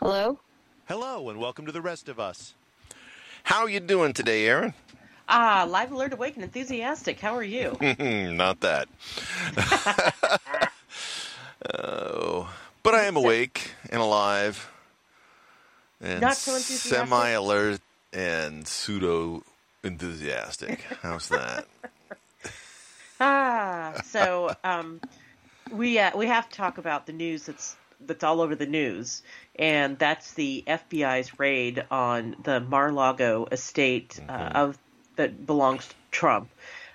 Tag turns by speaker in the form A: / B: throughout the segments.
A: Hello?
B: Hello, and welcome to the rest of us. How are you doing today, Aaron?
C: Ah, live, alert, awake, and enthusiastic. How are you?
B: Not that. oh, but I am awake and alive, and
C: Not so enthusiastic?
B: semi-alert and pseudo enthusiastic. How's that?
C: ah, so um, we uh, we have to talk about the news that's that's all over the news, and that's the FBI's raid on the Mar-a-Lago estate uh, of that belongs to Trump.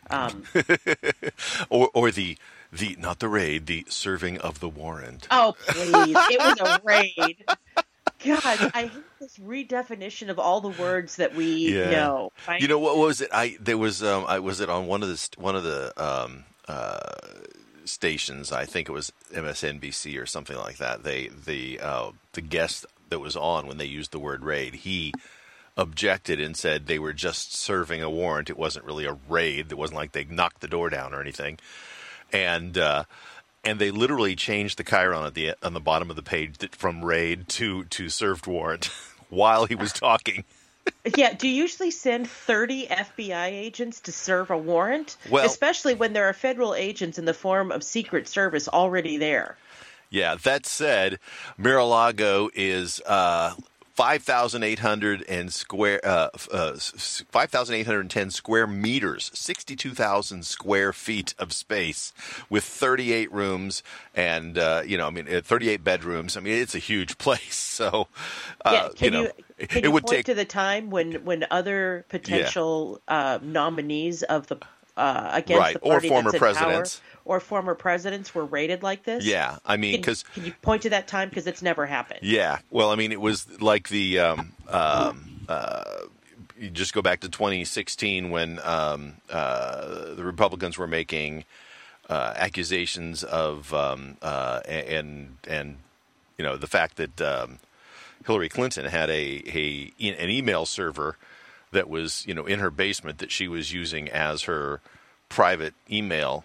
C: Um,
B: or, or the the not the raid, the serving of the warrant.
C: oh, please! It was a raid. God, I hate this redefinition of all the words that we
B: Yeah.
C: know. right?
B: You know what was it? I there was um I was it on one of the one of the um uh stations. I think it was MSNBC or something like that. They the uh the guest that was on when they used the word raid, he objected and said they were just serving a warrant. It wasn't really a raid. It wasn't like they knocked the door down or anything. And uh and they literally changed the chyron at the on the bottom of the page from raid to to served warrant while he was talking.
C: Yeah, do you usually send 30 FBI agents to serve a warrant?
B: Well-
C: Especially when there are federal agents in the form of Secret Service already there.
B: Yeah, that said, Mar-a-Lago is uh, 5,800 and square, uh, uh, s- 5,810 square meters, 62,000 square feet of space with 38 rooms and, uh, you know, I mean, uh, 38 bedrooms. I mean, it's a huge place. So, uh,
C: yeah,
B: you
C: you,
B: know,
C: can
B: it
C: you
B: would
C: point
B: take
C: to the time when, when other potential uh, nominees of the uh, against
B: Right,
C: the
B: or
C: party
B: former
C: that's in power
B: presidents.
C: or former presidents were rated like this?
B: Yeah, I mean,
C: Can,
B: because
C: can you point to that time because it's never happened?
B: Yeah, well, I mean, it was like the um, um, uh, you just go back to 2016 when um, uh, the Republicans were making uh, accusations of um, uh, and and you know the fact that um, Hillary Clinton had a, a an email server that was you know in her basement that she was using as her private email.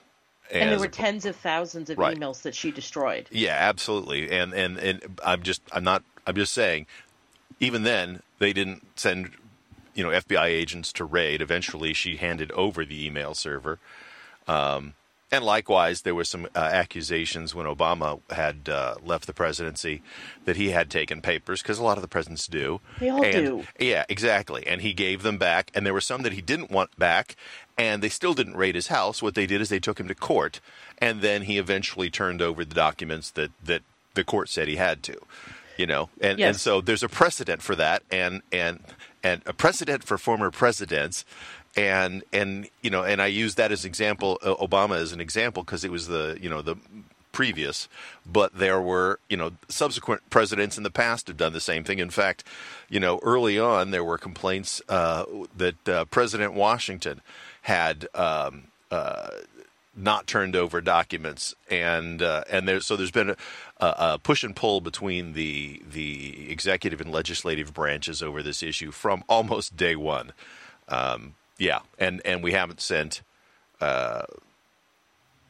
C: And there were tens of thousands of
B: Right.
C: emails that she destroyed.
B: yeah, absolutely. And and and I'm just I'm not I'm just saying even then they didn't send you know FBI agents to raid. Eventually she handed over the email server. Um and likewise, there were some uh, accusations when Obama had uh, left the presidency that he had taken papers because a lot of the presidents do.
C: They all
B: And-
C: do.
B: Yeah, exactly. And he gave them back, and there were some that he didn't want back, and they still didn't raid his house. What they did is they took him to court, and then he eventually turned over the documents that that the court said he had to. You know, and and so there's a precedent for that, and and and a precedent for former presidents. And and you know, and I use that as example, Obama as an example because it was the you know the previous, but there were you know subsequent presidents in the past have done the same thing. In fact, you know early on there were complaints uh, that uh, President Washington had. Um, uh, not turned over documents, and uh, and there so there's been a, a, a push and pull between the the executive and legislative branches over this issue from almost day one. Um, yeah, and and we haven't sent uh,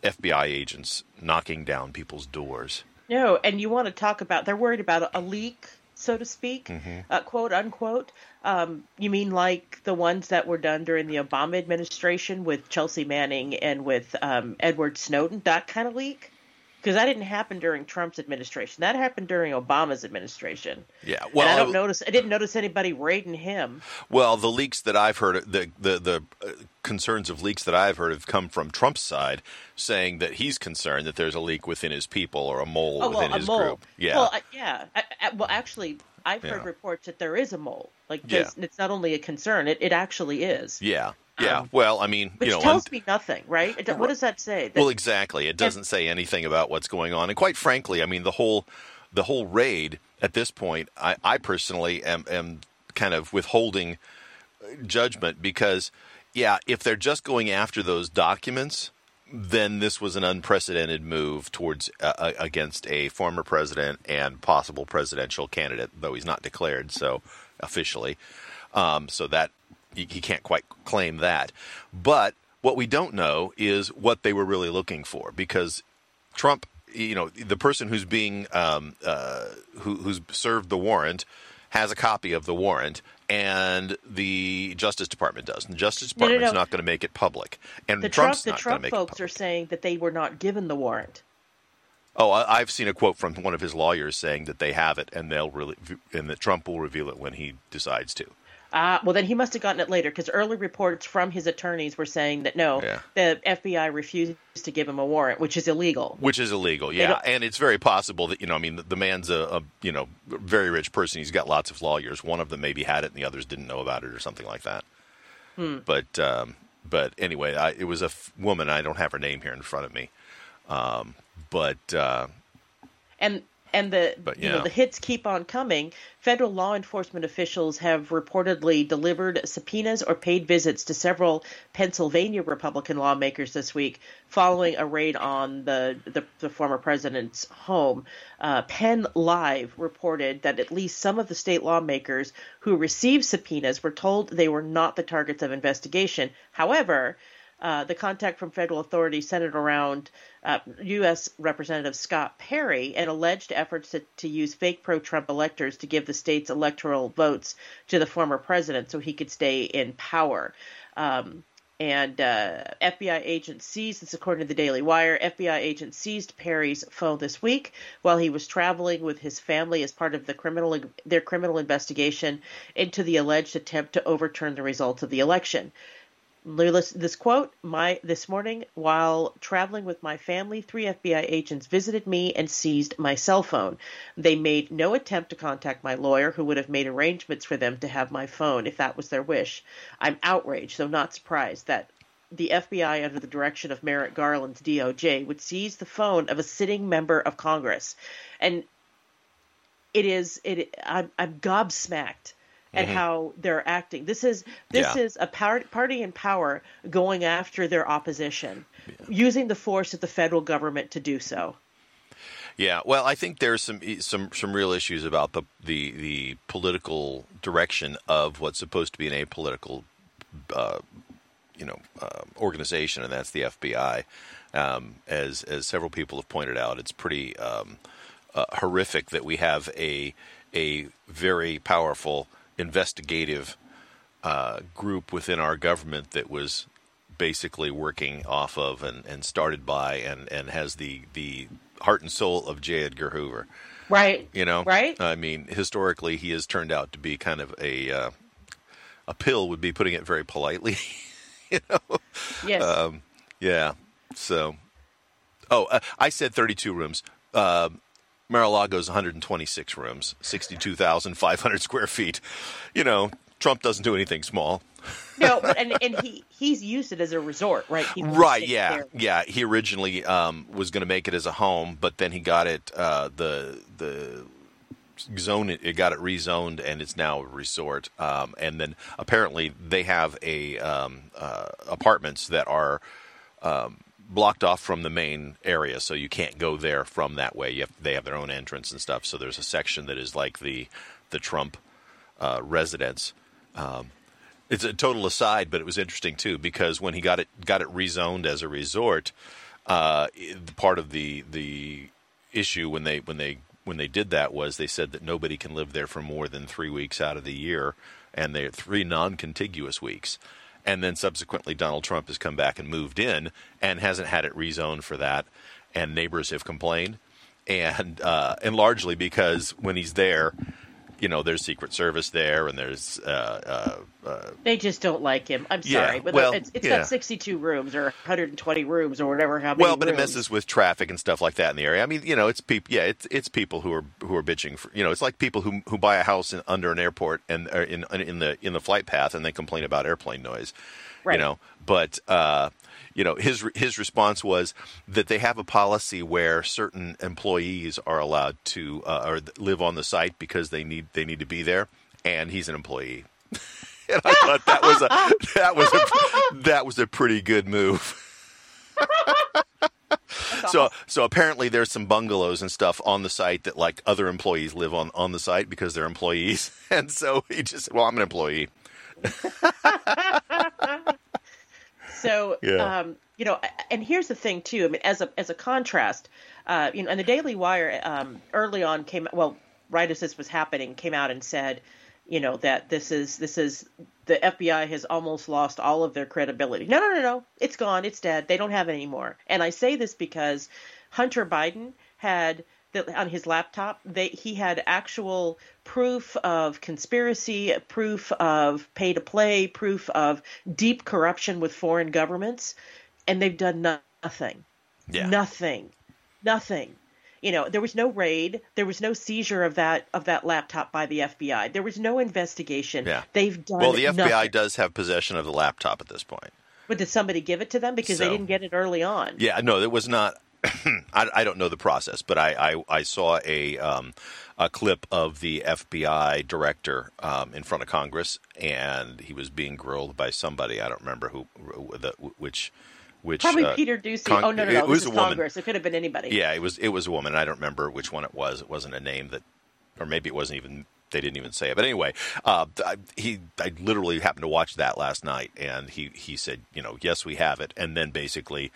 B: FBI agents knocking down people's doors.
C: No, and you want to talk about they're worried about a leak, so to speak,
B: Mm-hmm.
C: uh, quote unquote. Um, you mean like the ones that were done during the Obama administration with Chelsea Manning and with um, Edward Snowden, that kind of leak? Because that didn't happen during Trump's administration. That happened during Obama's administration.
B: Yeah,
C: and
B: well,
C: I don't notice. I didn't notice anybody raiding him.
B: Well, the leaks that I've heard, the the the uh, concerns of leaks that I've heard have come from Trump's side, saying that he's concerned that there's a leak within his people or a mole
C: Oh,
B: within
C: well, a
B: his
C: mole.
B: group. Yeah,
C: Well, I, yeah. I, I, well, actually, I've heard
B: Yeah.
C: reports that there is a mole. Like,
B: Yeah.
C: it's not only a concern; it, it actually is.
B: yeah, yeah.
C: Um,
B: well, I mean,
C: Which
B: you know,
C: tells me nothing, right? It- What does that say? That,
B: well, exactly. It doesn't say anything about what's going on, and quite frankly, I mean, the whole the whole raid at this point, I, I personally am am kind of withholding judgment because, yeah, if they're just going after those documents, then this was an unprecedented move towards uh, uh, against a former president and possible presidential candidate, though he's not declared so officially. Um, so that he, he can't quite claim that. But what we don't know is what they were really looking for because Trump you know, the person who's being um, uh, who, who's served the warrant has a copy of the warrant, and the Justice Department does. And the Justice
C: No, no, no.
B: not going to make it public, and
C: The Trump,
B: Trump's
C: the
B: not going
C: Trump
B: make
C: folks are saying that they were not given the warrant.
B: Oh, I, I've seen a quote from one of his lawyers saying that they have it, and they'll really, and that Trump will reveal it when he decides to.
C: Ah, well, then he must have gotten it later because early reports from his attorneys were saying that no,
B: Yeah.
C: the FBI refused to give him a warrant, which is illegal.
B: Which is illegal, yeah, and it's very possible that you know, I mean, the, the man's a, a you know very rich person. He's got lots of lawyers. One of them maybe had it, and the others didn't know about it, or something like that.
C: Hmm.
B: But um, but anyway, I, it was a f- woman. I don't have her name here in front of me, um, but uh,
C: and and the
B: But,
C: you know the hits keep on coming. Federal law enforcement officials have reportedly delivered subpoenas or paid visits to several Pennsylvania Republican lawmakers this week, following a raid on the the, the former president's home. Uh, Penn Live reported that at least some of the state lawmakers who received subpoenas were told they were not the targets of investigation. However. Uh, the contact from federal authorities centered around uh, U.S. Representative Scott Perry and alleged efforts to, to use fake pro Trump electors to give the state's electoral votes to the former president so he could stay in power. Um, and uh, FBI agents seized, this according to the Daily Wire, FBI agents seized Perry's phone this week while he was traveling with his family as part of the criminal their criminal investigation into the alleged attempt to overturn the results of the election. This quote, my this morning while traveling with my family, three FBI agents visited me and seized my cell phone. They made no attempt to contact my lawyer, who would have made arrangements for them to have my phone if that was their wish. I'm outraged, though not surprised, that the FBI, under the direction of Merrick Garland's DOJ, would seize the phone of a sitting member of Congress, and it is it. I'm, I'm gobsmacked at how they're acting. This is this
B: Mm-hmm. Yeah.
C: is a power, party in power going after their opposition, using the force of the federal government to do so.
B: Yeah, well, I think there's some some some real issues about the the the political direction of what's supposed to be an apolitical, uh, you know, uh, organization, and that's the FBI. Um, as as several people have pointed out, it's pretty um, uh, horrific that we have a a very powerful investigative uh, group within our government that was basically working off of and, and started by and, and has the, the heart and soul of J. Edgar Hoover.
C: Right.
B: You know,
C: Right.
B: I mean, historically, he has turned out to be kind of a uh, a pill would be putting it very politely. you know,
C: Yes.
B: um, yeah. So, oh, uh, I said 32 rooms. Uh, Mar-a-Lago's 126 rooms, 62,500 square feet. You know, Trump doesn't do anything small.
C: no, but and, and he he's used it as a resort, right? People
B: Right? Yeah,
C: there.
B: yeah. He originally um, was going to make it as a home, but then he got it uh, the the zone it got it rezoned and it's now a resort. Um, and then apparently they have a um, uh, apartments that are um, blocked off from the main area, so you can't go there from that way. Have, they have their own entrance and stuff. So there's a section that is like the the Trump uh, residence. Um, it's a total aside, but it was interesting too because when he got it got it rezoned as a resort, uh, part of the the issue when they when they when they did that was they said that nobody can live there for more than three weeks out of the year, and they're three non-contiguous weeks. And then subsequently, Donald Trump has come back and moved in and hasn't had it rezoned for that, and neighbors have complained, and uh, and largely because when he's there, you know, there's Secret Service there, and there's uh, uh,
C: They just don't like him. I'm
B: Yeah,
C: sorry, but
B: well,
C: it's, it's
B: yeah.
C: got 62 rooms or 120 rooms or whatever. How many
B: Well, but it messes with traffic and stuff like that in the area. I mean, you know, it's people. Yeah, it's it's people who are who are bitching. For, you know, it's like people who who buy a house in, under an airport and in in the in the flight path and they complain about airplane noise.
C: Right.
B: You know, but uh, you know his his response was that they have a policy where certain employees are allowed to uh, or live on the site because they need they need to be there, and he's an employee. and I thought that was a that was a that was a pretty good move. So so apparently there's some bungalows and stuff on the site that like other employees live on on the site because they're employees. And so he just said, "Well, I'm an employee."
C: So,
B: Yeah.
C: um, you know, and here's the thing too. I mean, as a as a contrast, uh, you know, and the Daily Wire um, early on came well right as this was happening came out and said, you know, that this is this is the FBI has almost lost all of their credibility. No, no, no, no, it's gone, it's dead. They don't have it anymore. And I say this because Hunter Biden had on his laptop they he had actual proof of conspiracy proof of pay to play proof of deep corruption with foreign governments and they've done nothing
B: Yeah.
C: nothing nothing you know there was no raid there was no seizure of that of that laptop by the FBI there was no investigation
B: Yeah.
C: they've done
B: Well, the FBI
C: nothing.
B: does have possession of the laptop at this point.
C: but did somebody give it to them because they didn't get it early on
B: Yeah, no, it was not. I, I don't know the process, but I I, I saw a um, a clip of the FBI director um, in front of Congress, and he was being grilled by somebody. I don't remember who, the, which, which
C: probably
B: uh,
C: Peter Doocy
B: Con-
C: oh no no no,
B: it
C: was
B: a woman.
C: Congress it could have been anybody
B: Yeah, it was it was a woman. I don't remember which one it was. It wasn't a name that, or maybe it wasn't even. They didn't even say it. But anyway, uh, I, he I literally happened to watch that last night, and he he said, you know, yes, we have it, and then basically,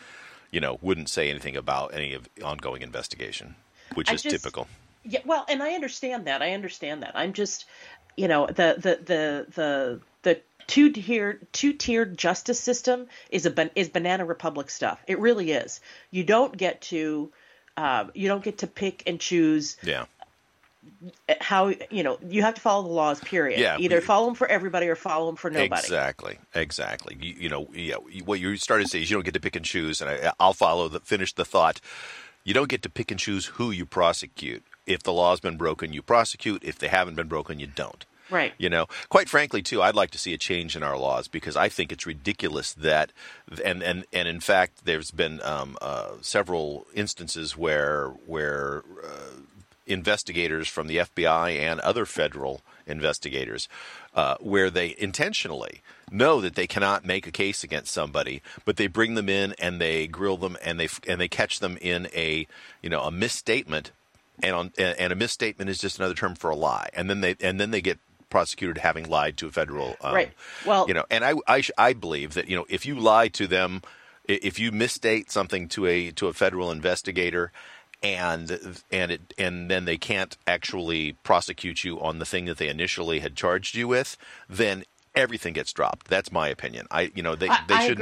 B: you know, wouldn't say anything about any of ongoing investigation, which
C: I
B: is
C: just-
B: typical.
C: Yeah, well, and I understand that. I understand that. I'm just, you know, the the the the the two tier two tiered justice system is a is banana republic stuff. It really is. You don't get to um, you don't get to pick and choose
B: Yeah,
C: how you know you have to follow the laws. Period.
B: Yeah,
C: Either follow them for everybody or follow them for nobody.
B: exactly, exactly. You, you know, yeah, what you started to say is you don't get to pick and choose, and I, I'll follow the finish the thought. You don't get to pick and choose who you prosecute. If the law's been broken, you prosecute. If they haven't been broken, you don't.
C: Right.
B: You know, quite frankly, too, I'd like to see a change in our laws because I think it's ridiculous that, and and and in fact, there's been um, uh, several instances where where uh, investigators from the FBI and other federal investigators, uh, where they intentionally know that they cannot make a case against somebody, but they bring them in and they grill them and they and they catch them in a you know a misstatement and on and a misstatement is just another term for a lie and then they and then they get prosecuted having lied to a federal um,
C: Right. Well-
B: you know and i I, I believe that you know if you lie to them if you misstate something to a to a federal investigator and and it and then they can't actually prosecute you on the thing that they initially had charged you with then everything gets dropped. That's my opinion. I you know they
C: I-
B: they shouldn't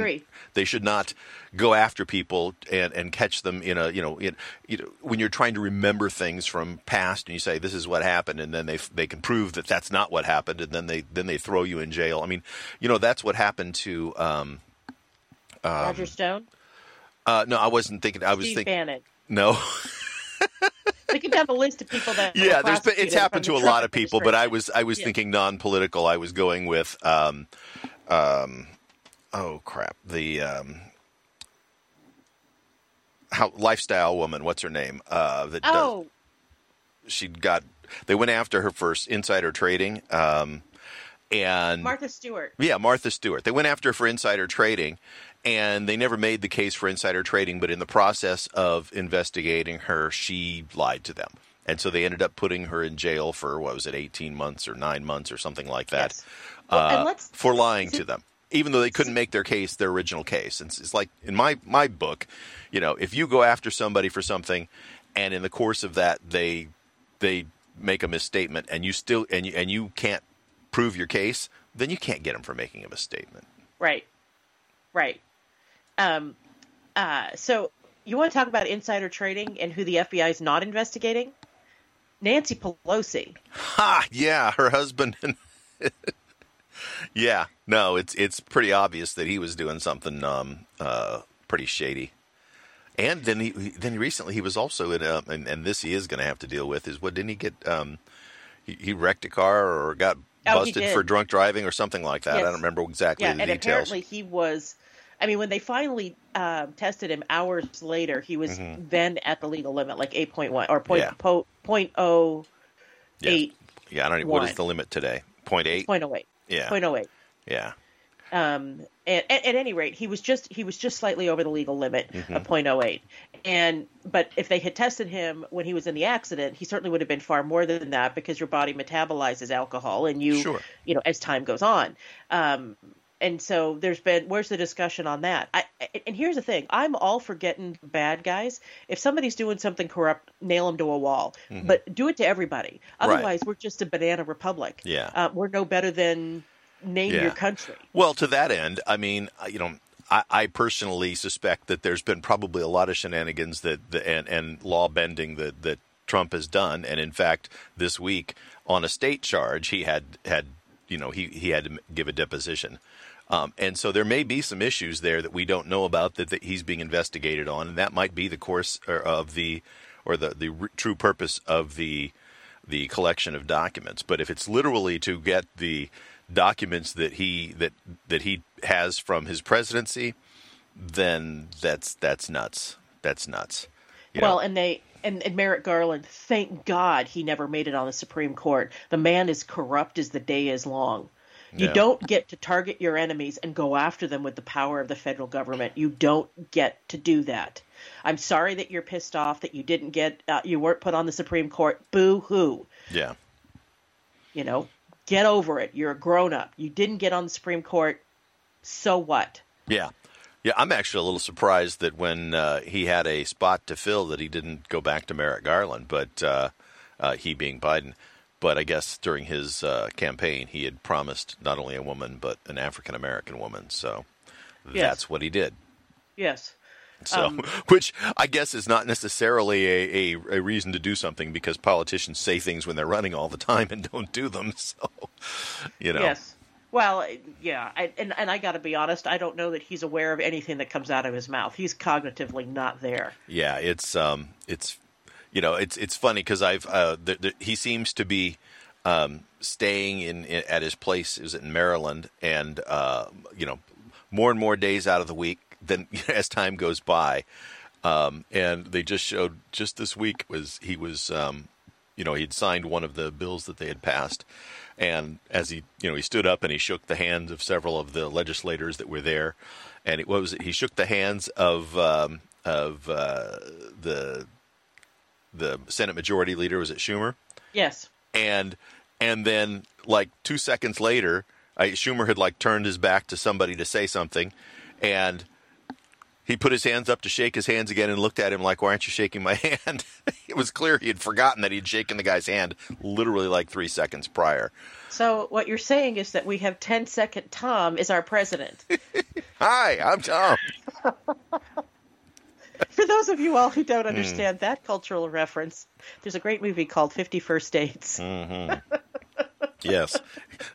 B: they should not go after people and, and catch them in a you know in you know when you're trying to remember things from past and you say this is what happened and then they they can prove that that's not what happened and then they then they throw you in jail. I mean, you know that's what happened to um,
C: Roger Stone,
B: uh, no I wasn't thinking I was
C: Steve
B: thinking
C: Bannon.
B: no
C: Looking down the list of people that.
B: yeah there's been, it's happened to a lot of people but I was I was
C: Yeah.
B: thinking non-political I was going with um, um, oh crap the um, how lifestyle woman what's her name uh, that does,
C: Oh,
B: she got they went after her for insider trading um and
C: Martha Stewart.
B: yeah martha stewart they went after her for insider trading and they never made the case for insider trading but in the process of investigating her she lied to them and so they ended up putting her in jail for what was it 18 months or 9 months or something like that
C: Yes. Well,
B: uh, for lying to them even though they couldn't make their case their original case and it's, it's like in my my book you know if you go after somebody for something and in the course of that they they make a misstatement and you still and you and you can't prove your case then you can't get them for making a misstatement
C: Right. Right. Um, uh, so you want to talk about insider trading and who the FBI is not investigating? Nancy Pelosi.
B: ha yeah her husband yeah no it's it's pretty obvious that he was doing something um uh pretty shady and then he then recently he was also in a and, and this he is going to have to deal with is what didn't he get um he, he wrecked a car or got
C: Oh,
B: busted for drunk driving or something like that i don't remember exactly
C: Yeah,
B: the
C: and
B: details
C: apparently he was. I mean, when they finally um, tested him hours later, he was then at the legal limit, like eight point one or point
B: Mm-hmm. Yeah.
C: po, point oh
B: Yeah.
C: eight
B: yeah i don't know what is the limit today point eight
C: point oh eight
B: yeah
C: point oh eight.
B: yeah
C: Um, and, at, at any rate, he was just he was just slightly over the legal limit
B: Mm-hmm.
C: of .08. And but if they had tested him when he was in the accident, he certainly would have been far more than that because your body metabolizes alcohol and you
B: Sure.
C: you know as time goes on. Um, and so there's been where's the discussion on that? I, and here's the thing: I'm all for getting bad guys. If somebody's doing something corrupt, nail them to a wall, mm-hmm. but do it to everybody. Otherwise, right. we're just a banana republic.
B: Yeah,
C: uh, we're no better than name
B: yeah.
C: your country.
B: Well, to that end, I mean, you know, I, I, personally suspect that there's been probably a lot of shenanigans that, the, and, and law bending that, that Trump has done. And in fact, this week on a state charge, he had had you know he he had to give a deposition. Um, and so there may be some issues there that we don't know about that, that he's being investigated on, and that might be the course of the or the the true purpose of the the collection of documents. But if it's literally to get the documents that he that that he has from his presidency, then that's that's nuts. That's nuts.
C: You well, know? and they and, and Merrick Garland, thank God he never made it on the Supreme Court. The man is corrupt as the day is long. You yeah. don't get to target your enemies and go after them with the power of the federal government. You don't get to do that. I'm sorry that you're pissed off that you didn't get, uh, you weren't put on the Supreme Court. Boo hoo.
B: Yeah.
C: You know, get over it. You're a grown up. You didn't get on the Supreme Court. So what?
B: Yeah. Yeah, I'm actually a little surprised that when uh, he had a spot to fill, that he didn't go back to Merrick Garland, but uh, uh, he being Biden. But I guess during his uh, campaign, he had promised not only a woman but an African American woman. So yes. that's what he did.
C: Yes.
B: So, um, which I guess is not necessarily a, a, a, reason to do something because politicians say things when they're running all the time and don't do them. So, you know.
C: Yes. Well, yeah, I, and and I got to be honest, I don't know that he's aware of anything that comes out of his mouth. He's cognitively not there.
B: Yeah, it's um, it's you know, it's it's funny because I've uh, the, the, he seems to be um, staying in, in, at his place is in Maryland, and uh, you know, more and more days out of the week. Then as time goes by, um, and they just showed just this week was he was um, you know he'd signed one of the bills that they had passed and as he, you know, he stood up and he shook the hands of several of the legislators that were there, and it, was? He shook the hands of um, of uh, the the Senate Majority Leader. Was it Schumer?
C: Yes.
B: And and then like two seconds later, I, Schumer had like turned his back to somebody to say something, and he put his hands up to shake his hands again and looked at him like, Why aren't you shaking my hand? it was clear he had forgotten that he'd shaken the guy's hand literally like three seconds prior.
C: So, what you're saying is that we have 10 second Tom as our president.
B: Hi, I'm Tom.
C: For those of you all who don't understand mm. that cultural reference, there's a great movie called Fifty First Dates.
B: Mm-hmm. yes.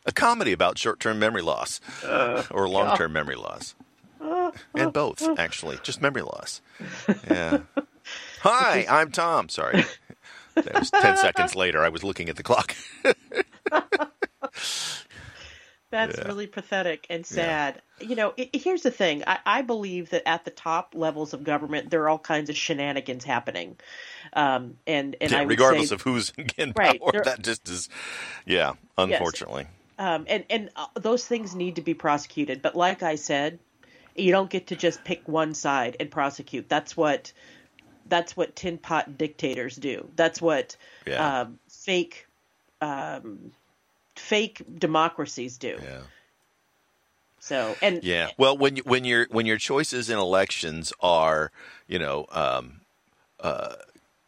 B: A comedy about short term memory loss uh, or long term yeah. memory loss and both actually, just memory loss. Yeah. Hi, I'm Tom. Sorry, that was ten seconds later. I was looking at the clock.
C: That's yeah. really pathetic and sad. Yeah. You know, it, here's the thing. I, I, believe that at the top levels of government, there are all kinds of shenanigans happening. Um, and and
B: yeah,
C: I
B: regardless
C: say,
B: of who's in right, power, that just is, yeah, unfortunately. Yes.
C: Um, and and uh, those things need to be prosecuted. But like I said, you don't get to just pick one side and prosecute. That's what that's what tin pot dictators do. That's what um, fake um, fake democracies do.
B: Yeah.
C: So and
B: yeah, well, when you, when your when your choices in elections are you know um, uh,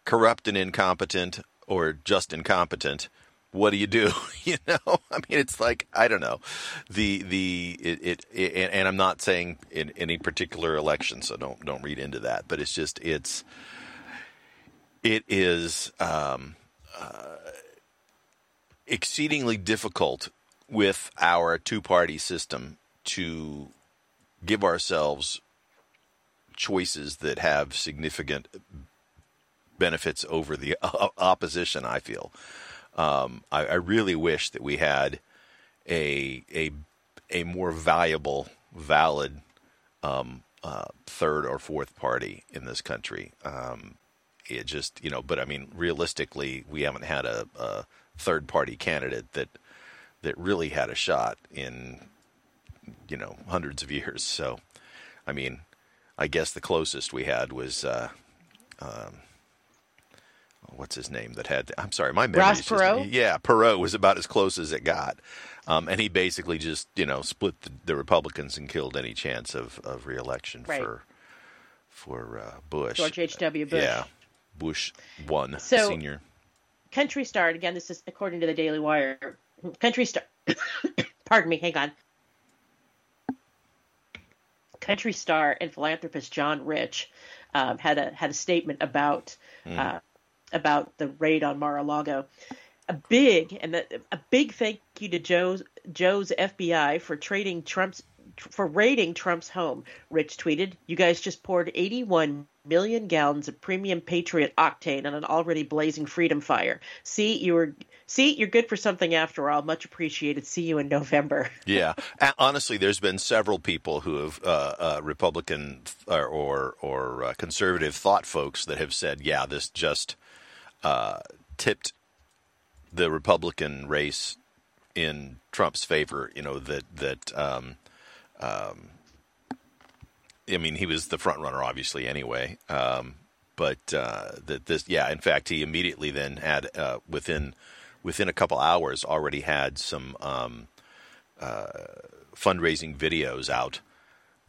B: corrupt and incompetent or just incompetent, what do you do? you know, I mean, it's like I don't know, the the it, it, it, and I'm not saying in any particular election, so don't don't read into that. But it's just it's it is um, uh, exceedingly difficult with our two party system to give ourselves choices that have significant benefits over the opposition. I feel. Um, I, I, really wish that we had a a a more valuable, valid um, uh, third or fourth party in this country. Um, it just you know, but I mean, realistically, we haven't had a, a third party candidate that that really had a shot in you know hundreds of years. So, I mean, I guess the closest we had was. Uh, um, what's his name that had? I'm sorry, my memory.
C: Ross
B: just-
C: Perot?
B: yeah, Perot was about as close as it got, um, and he basically just you know split the, the Republicans and killed any chance of of reelection
C: Right.
B: for for uh, Bush.
C: George H.W. Bush.
B: Yeah, Bush won
C: So-
B: senior.
C: Country Star, and again, this is according to the Daily Wire. Country Star, pardon me, hang on. Country Star and philanthropist John Rich um, had a had a statement about uh, about the raid on Mar-a-Lago. A big and the, a big thank you to Joe's Joe's FBI for trading Trump's for raiding Trump's home. Rich tweeted, "You guys just poured 81 million gallons of premium Patriot octane on an already blazing freedom fire. See, you were see, you're good for something after all. Much appreciated. See you in November."
B: Yeah, honestly, there's been several people who have uh, uh, Republican or or, or uh, conservative thought folks that have said, "Yeah, this just uh, tipped the Republican race in Trump's favor." You know that that. Um, um, I mean, he was the front runner, obviously, anyway. Um, but uh, that this, yeah, in fact, he immediately then had uh, within within a couple hours already had some um, fundraising videos out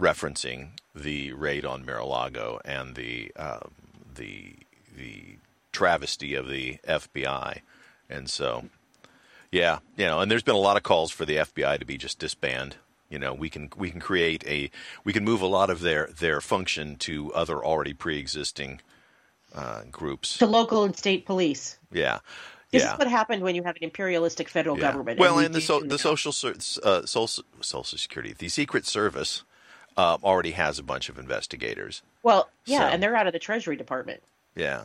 B: referencing the raid on Mar-a-Lago and the um, the the travesty of the FBI, and so yeah, you know, and there's been a lot of calls for the FBI to be just disbanded. You know, we can we can create a we can move a lot of their their function to other already pre-existing uh, groups.
C: To local and state police.
B: Yeah,
C: This
B: yeah.
C: is what happened when you have an imperialistic federal
B: Yeah.
C: government.
B: Well,
C: we
B: and the so, the social uh, social social security, the Secret Service uh, already has a bunch of investigators.
C: Well, yeah,
B: So-
C: and they're out of the Treasury Department.
B: Yeah,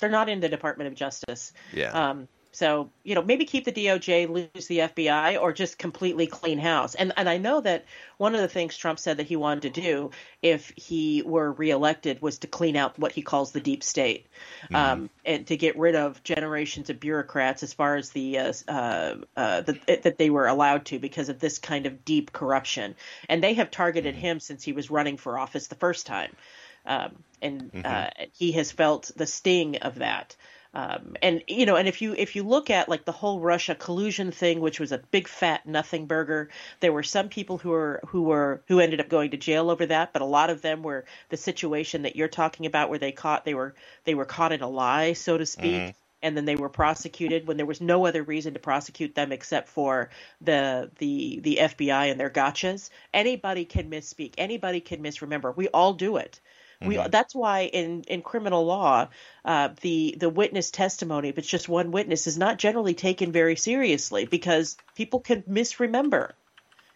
C: They're not in the Department of Justice.
B: yeah,
C: Um, so you know, maybe keep the DOJ, lose the FBI, or just completely clean house. And and I know that one of the things Trump said that he wanted to do if he were reelected was to clean out what he calls the deep state, um, and to get rid of generations of bureaucrats as far as the uh, uh, uh, that that they were allowed to because of this kind of deep corruption. And they have targeted him since he was running for office the first time. Um, and uh, he has felt the sting of that. Um, and you know, and if you if you look at like the whole Russia collusion thing, which was a big fat nothing burger, there were some people who were who were who ended up going to jail over that, but a lot of them were the situation that you're talking about, where they caught they were they were caught in a lie, so to speak. And then they were prosecuted when there was no other reason to prosecute them except for the the the FBI and their gotchas. Anybody can misspeak. Anybody can misremember. We all do it. We, that's why in, in criminal law, uh, the the witness testimony, if it's just one witness, is not generally taken very seriously because people can misremember,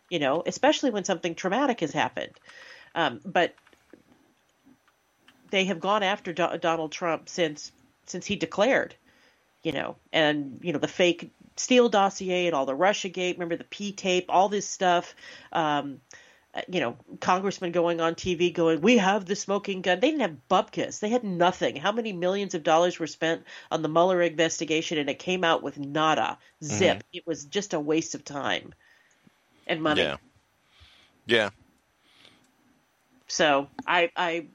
C: you know, especially when something traumatic has happened. Um, but they have gone after Do- Donald Trump since since he declared, you know, and you know the fake Steele dossier and all the Russia Gate. Remember the P tape, all this stuff. Um, you know, congressmen going on TV going, "We have the smoking gun." They didn't have bupkis. They had nothing. How many millions of dollars were spent on the Mueller investigation, and it came out with nada, zip. It was just a waste of time and money.
B: yeah, yeah.
C: So I, I,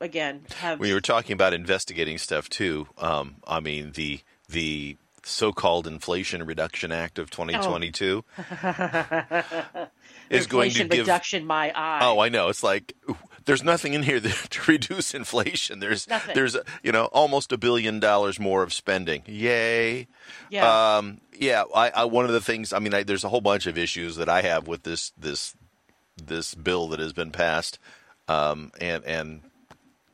C: again, have
B: you were talking about investigating stuff too, um, I mean the the so-called Inflation Reduction Act of 2022 is going to
C: inflation
B: give.
C: reduction. My eye.
B: Oh, I know. It's like there's nothing in here that, to reduce inflation. There's
C: Nothing.
B: there's you know almost a billion dollars more of spending. Yay!
C: yeah.
B: Um, yeah, I, I one of the things. I mean, I, there's a whole bunch of issues that I have with this this this bill that has been passed, um, and and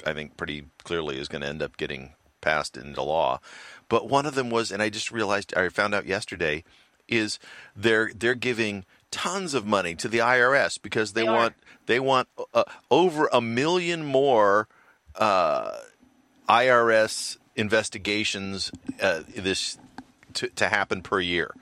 B: I think pretty clearly is going to end up getting passed into law. But one of them was, and I just realized I found out yesterday, is they're they're giving tons of money to the IRS because they,
C: They are.
B: want they want uh, over a million more uh, IRS investigations uh, this to, to happen per year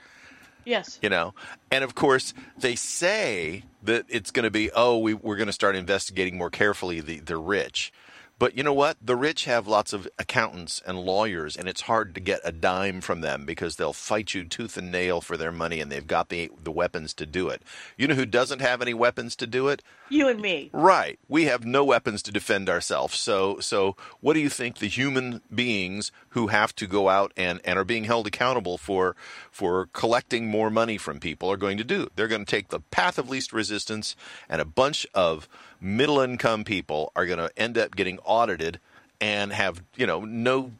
C: yes.
B: you know and of course they say that it's going to be oh we, we're going to start investigating more carefully the, the rich but you know what? The rich have lots of accountants and lawyers and it's hard to get a dime from them because they'll fight you tooth and nail for their money and they've got the, the weapons to do it. You know who doesn't have any weapons to do it
C: You and me.
B: Right. We have no weapons to defend ourselves. So, so what do you think the human beings who have to go out and, and are being held accountable for for collecting more money from people are going to do? They're going to take the path of least resistance, and a bunch of middle income people are going to end up getting audited and have you know no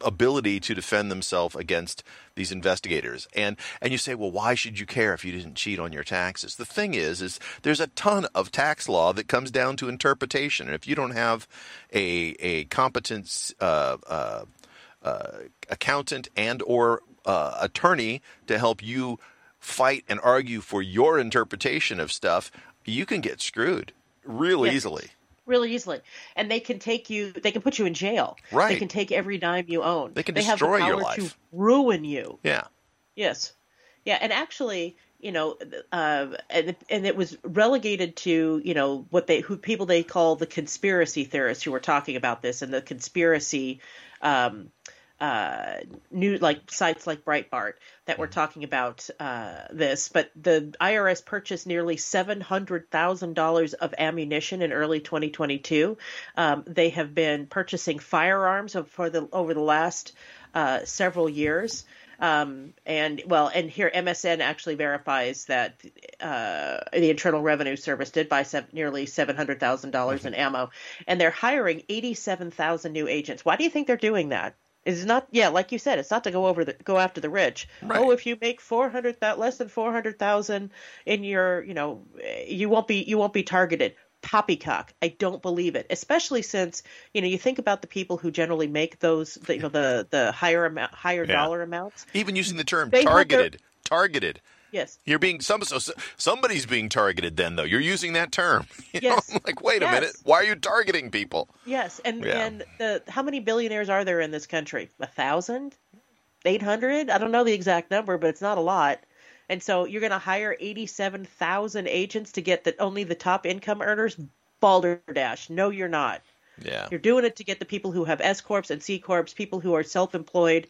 B: ability to defend themselves against these investigators. And and you say, well, why should you care if you didn't cheat on your taxes? The thing is, is there's a ton of tax law that comes down to interpretation, and if you don't have a a competent uh, uh, uh, accountant and or uh, attorney to help you fight and argue for your interpretation of stuff, you can get screwed real
C: Yes.
B: easily.
C: Really easily and they can take you they can put you in jail
B: Right.
C: they can take every dime you own
B: They can
C: have
B: destroy
C: the
B: your
C: power to
B: life.
C: ruin you
B: Yeah.
C: yes yeah and actually you know uh, and, and it was relegated to you know what they who people they call the conspiracy theorists who were talking about this and the conspiracy um uh, new like sites like Breitbart that were talking about uh, this, but the IRS purchased nearly seven hundred thousand dollars of ammunition in early 2022. Um, they have been purchasing firearms for the over the last uh, several years. Um, and well, and here MSN actually verifies that uh, the Internal Revenue Service did buy sev- nearly seven hundred thousand dollars in ammo, and they're hiring eighty-seven thousand new agents. Why do you think they're doing that? It's not, yeah, like you said, it's not to go over the go after the rich.
B: Right.
C: Oh, if you make four hundred that less than four hundred thousand in your, you know, eh, you won't be you won't be targeted. Poppycock. I don't believe it, especially since you know you think about the people who generally make those, the, you know, the the higher amount, higher
B: Yeah.
C: dollar amounts.
B: Even using the term
C: They hold their-
B: targeted.
C: Yes,
B: You're being some so somebody's being targeted. Then though, you're using that term. You know,
C: Yes.
B: I'm like, wait a minute, why are you targeting people?
C: yes, and
B: Yeah.
C: and the how many billionaires are there in this country? A thousand, eight hundred? I don't know the exact number, but it's not a lot. And so you're going to hire eighty-seven thousand agents to get that only the top income earners. Balderdash. No, you're not.
B: Yeah,
C: You're doing it to get the people who have S corps and C corps, people who are self-employed,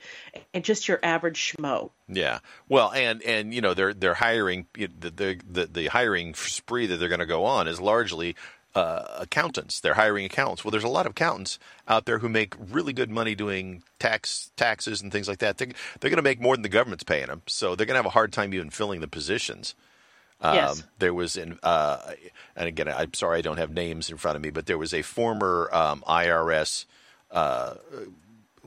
C: and just your average schmo.
B: yeah. Well, and and you know they're they're hiring the the the, the hiring spree that they're going to go on is largely. Uh, accountants, they're hiring accountants. Well, there's a lot of accountants out there who make really good money doing tax taxes and things like that. They're, they're going to make more than the government's paying them, so they're going to have a hard time even filling the positions.
C: Yes.
B: Um, there was in, uh, and again, I'm sorry I don't have names in front of me, but there was a former um, IRS, uh,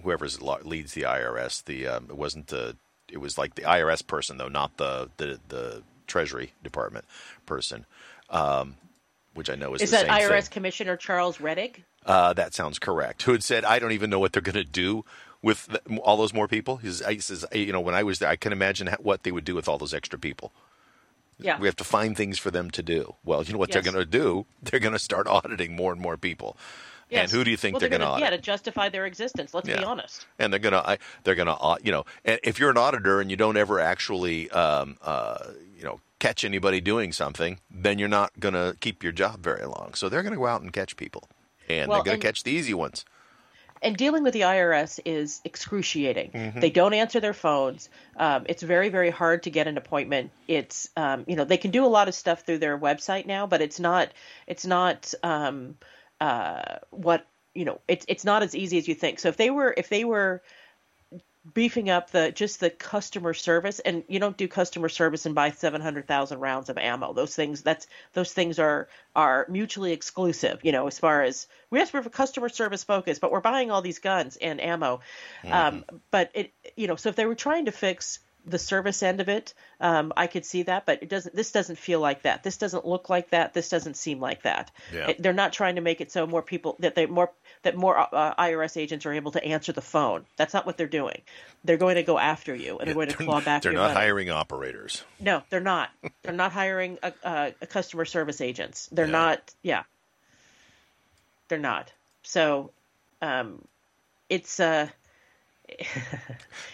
B: whoever leads the IRS. The um, it wasn't the, it was like the IRS person though, not the the, the Treasury Department person, um, which I know is,
C: Is that IRS
B: thing.
C: Commissioner Charles Rettig?
B: Uh, that sounds correct. Who had said, "I don't even know what they're going to do." With all those more people, he says, "You know, when I was there, I can imagine what they would do with all those extra people."
C: Yeah.
B: We have to find things for them to do. Well, you know what
C: Yes.
B: they're going to do? They're going to start auditing more and more people.
C: Yes.
B: And who do you think
C: well,
B: they're, going to audit?
C: Yeah, to justify their existence. Let's be
B: Yeah.
C: honest.
B: and they're going to they're going to you know, and if you're an auditor and you don't ever actually um, uh, you know catch anybody doing something, then you're not going to keep your job very long. So they're going to go out and catch people, and
C: Well,
B: they're going to catch the easy ones.
C: And dealing with the IRS is excruciating.
B: Mm-hmm.
C: They don't answer their phones. Um, it's very, very hard to get an appointment. It's um, you know they can do a lot of stuff through their website now, but it's not it's not um, uh, what you know it's it's not as easy as you think. So if they were if they were beefing up the just the customer service and you don't do customer service and buy 700,000 rounds of ammo. Those things that's those things are are mutually exclusive you know as far as we have for customer service focus but we're buying all these guns and ammo. Um, but it you know so if they were trying to fix the service end of it um, I could see that but it doesn't this doesn't feel like that. This doesn't look like that. This doesn't seem like that.
B: Yeah.
C: It- they're not trying to make it so more people that they more that more uh, IRS agents are able to answer the phone. That's not what they're doing. They're going to go after you and they're going to claw back
B: They're not
C: money.
B: hiring operators.
C: No, they're not. they're not hiring a, a, a customer service agents. They're
B: Yeah.
C: not. Yeah, they're not. So, um, it's uh,
B: It's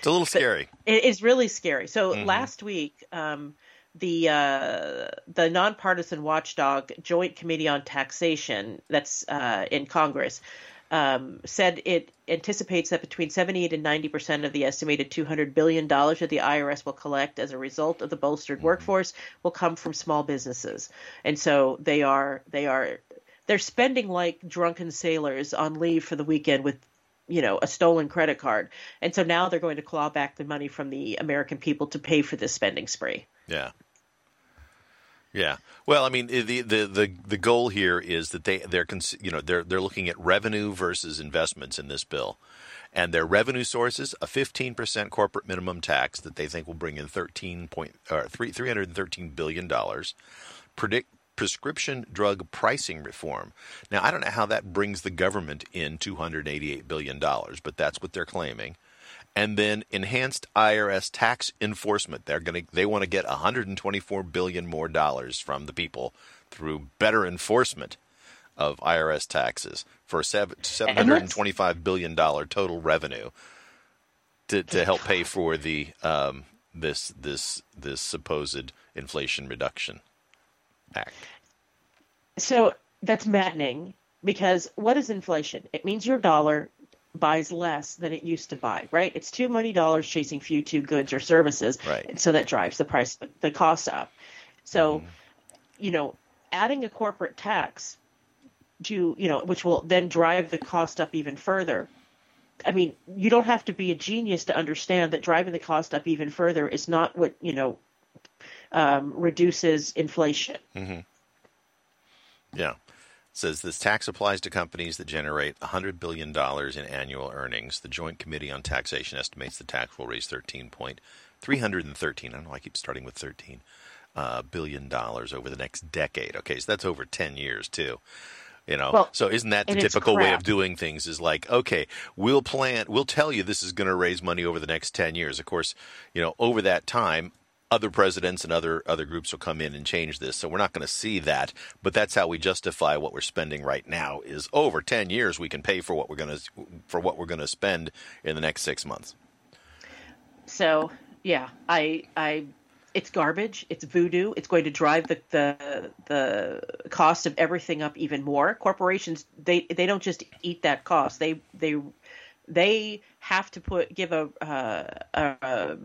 B: a little scary.
C: it is really scary. So
B: Mm-hmm.
C: last week, um, the uh, the nonpartisan watchdog Joint Committee on Taxation that's uh, in Congress um, said it anticipates that between 78 and 90 percent of the estimated 200 billion dollars that the IRS will collect as a result of the bolstered workforce will come from small businesses, and so they are they are they're spending like drunken sailors on leave for the weekend with you know a stolen credit card. And so now they're going to claw back the money from the american people to pay for this spending spree.
B: Yeah yeah. Well, I mean, the the the, the goal here is that they they're you know they're they're looking at revenue versus investments in this bill, and their revenue sources a 15% corporate minimum tax that they think will bring in 13 point or 3 313 billion dollars. Predict prescription drug pricing reform. Now, I don't know how that brings the government in 288 billion dollars, but that's what they're claiming and then enhanced IRS tax enforcement. They're going to they want to get 124 billion more dollars from the people through better enforcement of IRS taxes for 725 billion dollar total revenue to to help pay for the um, this this this supposed inflation reduction act.
C: So that's maddening because what is inflation? It means your dollar buys less than it used to buy, right? It's too many dollars chasing few two goods or services,
B: right?
C: And so that drives the price, the cost up. So, mm. you know, adding a corporate tax to, you know, which will then drive the cost up even further. I mean, you don't have to be a genius to understand that driving the cost up even further is not what you know um, reduces inflation.
B: Mm-hmm. Yeah says this tax applies to companies that generate $100 billion in annual earnings. The Joint Committee on Taxation estimates the tax will raise 13 point 313. I don't know. I keep starting with 13 uh, billion dollars over the next decade. Okay, so that's over 10 years too. You know,
C: well,
B: so isn't that the typical way of doing things? Is like, okay, we'll plan, we'll tell you this is going to raise money over the next ten years. Of course, you know, over that time, other presidents and other other groups will come in and change this. So we're not going to see that, but that's how we justify what we're spending right now. Is over ten years we can pay for what we're going to for what we're going to spend in the next six months.
C: So yeah, I I it's garbage. It's voodoo. It's going to drive the, the the cost of everything up even more. Corporations they they don't just eat that cost. They they they have to put give a, uh, a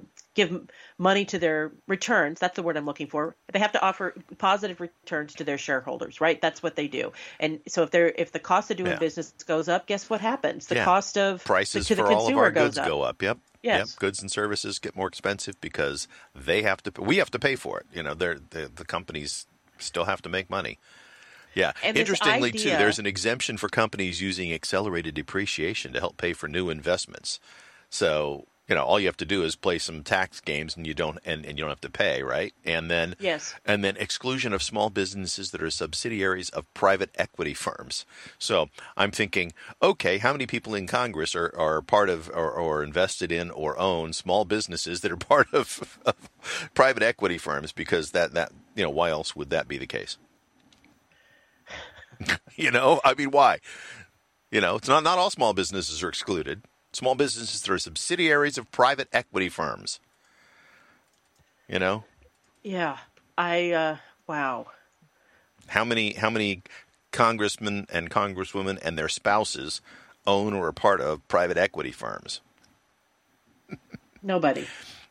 C: give money to their returns. That's the word I'm looking for. They have to offer positive returns to their shareholders, right? That's what they do. And so if they're if the cost of doing
B: yeah.
C: business goes up, guess what happens? The
B: yeah.
C: cost of
B: prices
C: to the
B: for all of our goods
C: up.
B: go up. Yep.
C: Yes.
B: Yep. Goods and services get more expensive because they have to. We have to pay for it. You know, they're, the the companies still have to make money. Yeah.
C: And
B: Interestingly,
C: idea,
B: too, there's an exemption for companies using accelerated depreciation to help pay for new investments. So you know all you have to do is play some tax games and you don't and, and you don't have to pay right? And then
C: yes.
B: and then exclusion of small businesses that are subsidiaries of private equity firms. So i'm thinking okay how many people in congress are, are part of or, or invested in or own small businesses that are part of, of private equity firms? Because that that you know why else would that be the case? You know i mean why? You know it's not not all small businesses are excluded small businesses that are subsidiaries of private equity firms. You know?
C: Yeah. I uh wow.
B: How many how many congressmen and congresswomen and their spouses own or are part of private equity firms?
C: Nobody.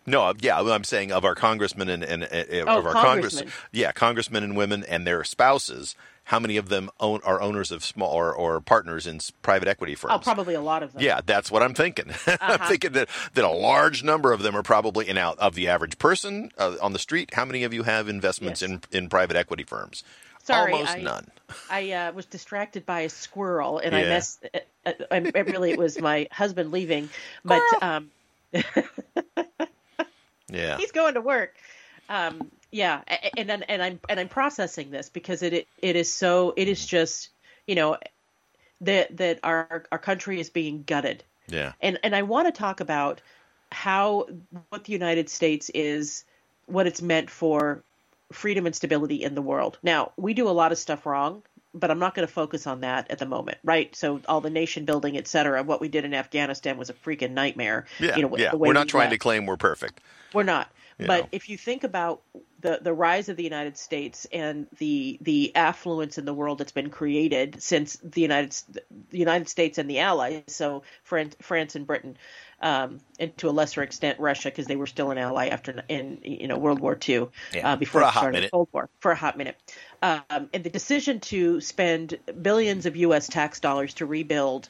B: No, yeah, I'm saying of our congressmen and, and, and
C: oh,
B: of our congress, yeah, congressmen and women and their spouses how many of them own, are owners of small or, or partners in private equity firms?
C: Oh, probably a lot of them.
B: Yeah, that's what I'm thinking. Uh-huh. I'm thinking that, that a large number of them are probably in out of the average person uh, on the street. How many of you have investments yes. in in private equity firms?
C: Sorry,
B: almost
C: I,
B: none.
C: I uh, was distracted by a squirrel, and
B: yeah.
C: I missed. Uh, uh, I, really, it was my husband leaving, but um,
B: yeah,
C: he's going to work. Um, yeah, and and, and I'm and I'm processing this because it it is so it is just you know that that our our country is being gutted.
B: Yeah,
C: and and I want to talk about how what the United States is, what it's meant for freedom and stability in the world. Now we do a lot of stuff wrong, but I'm not going to focus on that at the moment, right? So all the nation building, et cetera, what we did in Afghanistan was a freaking nightmare.
B: Yeah,
C: you know,
B: yeah. We're not trying to claim we're perfect.
C: We're not. But
B: know.
C: if you think about the the rise of the United States and the the affluence in the world that's been created since the United the United States and the Allies, so France, France and Britain, um, and to a lesser extent Russia, because they were still an ally after in you know World War II,
B: Yeah,
C: uh, before
B: for a
C: it
B: hot
C: started
B: minute.
C: the Cold War for a hot minute, um, and the decision to spend billions of U.S. tax dollars to rebuild,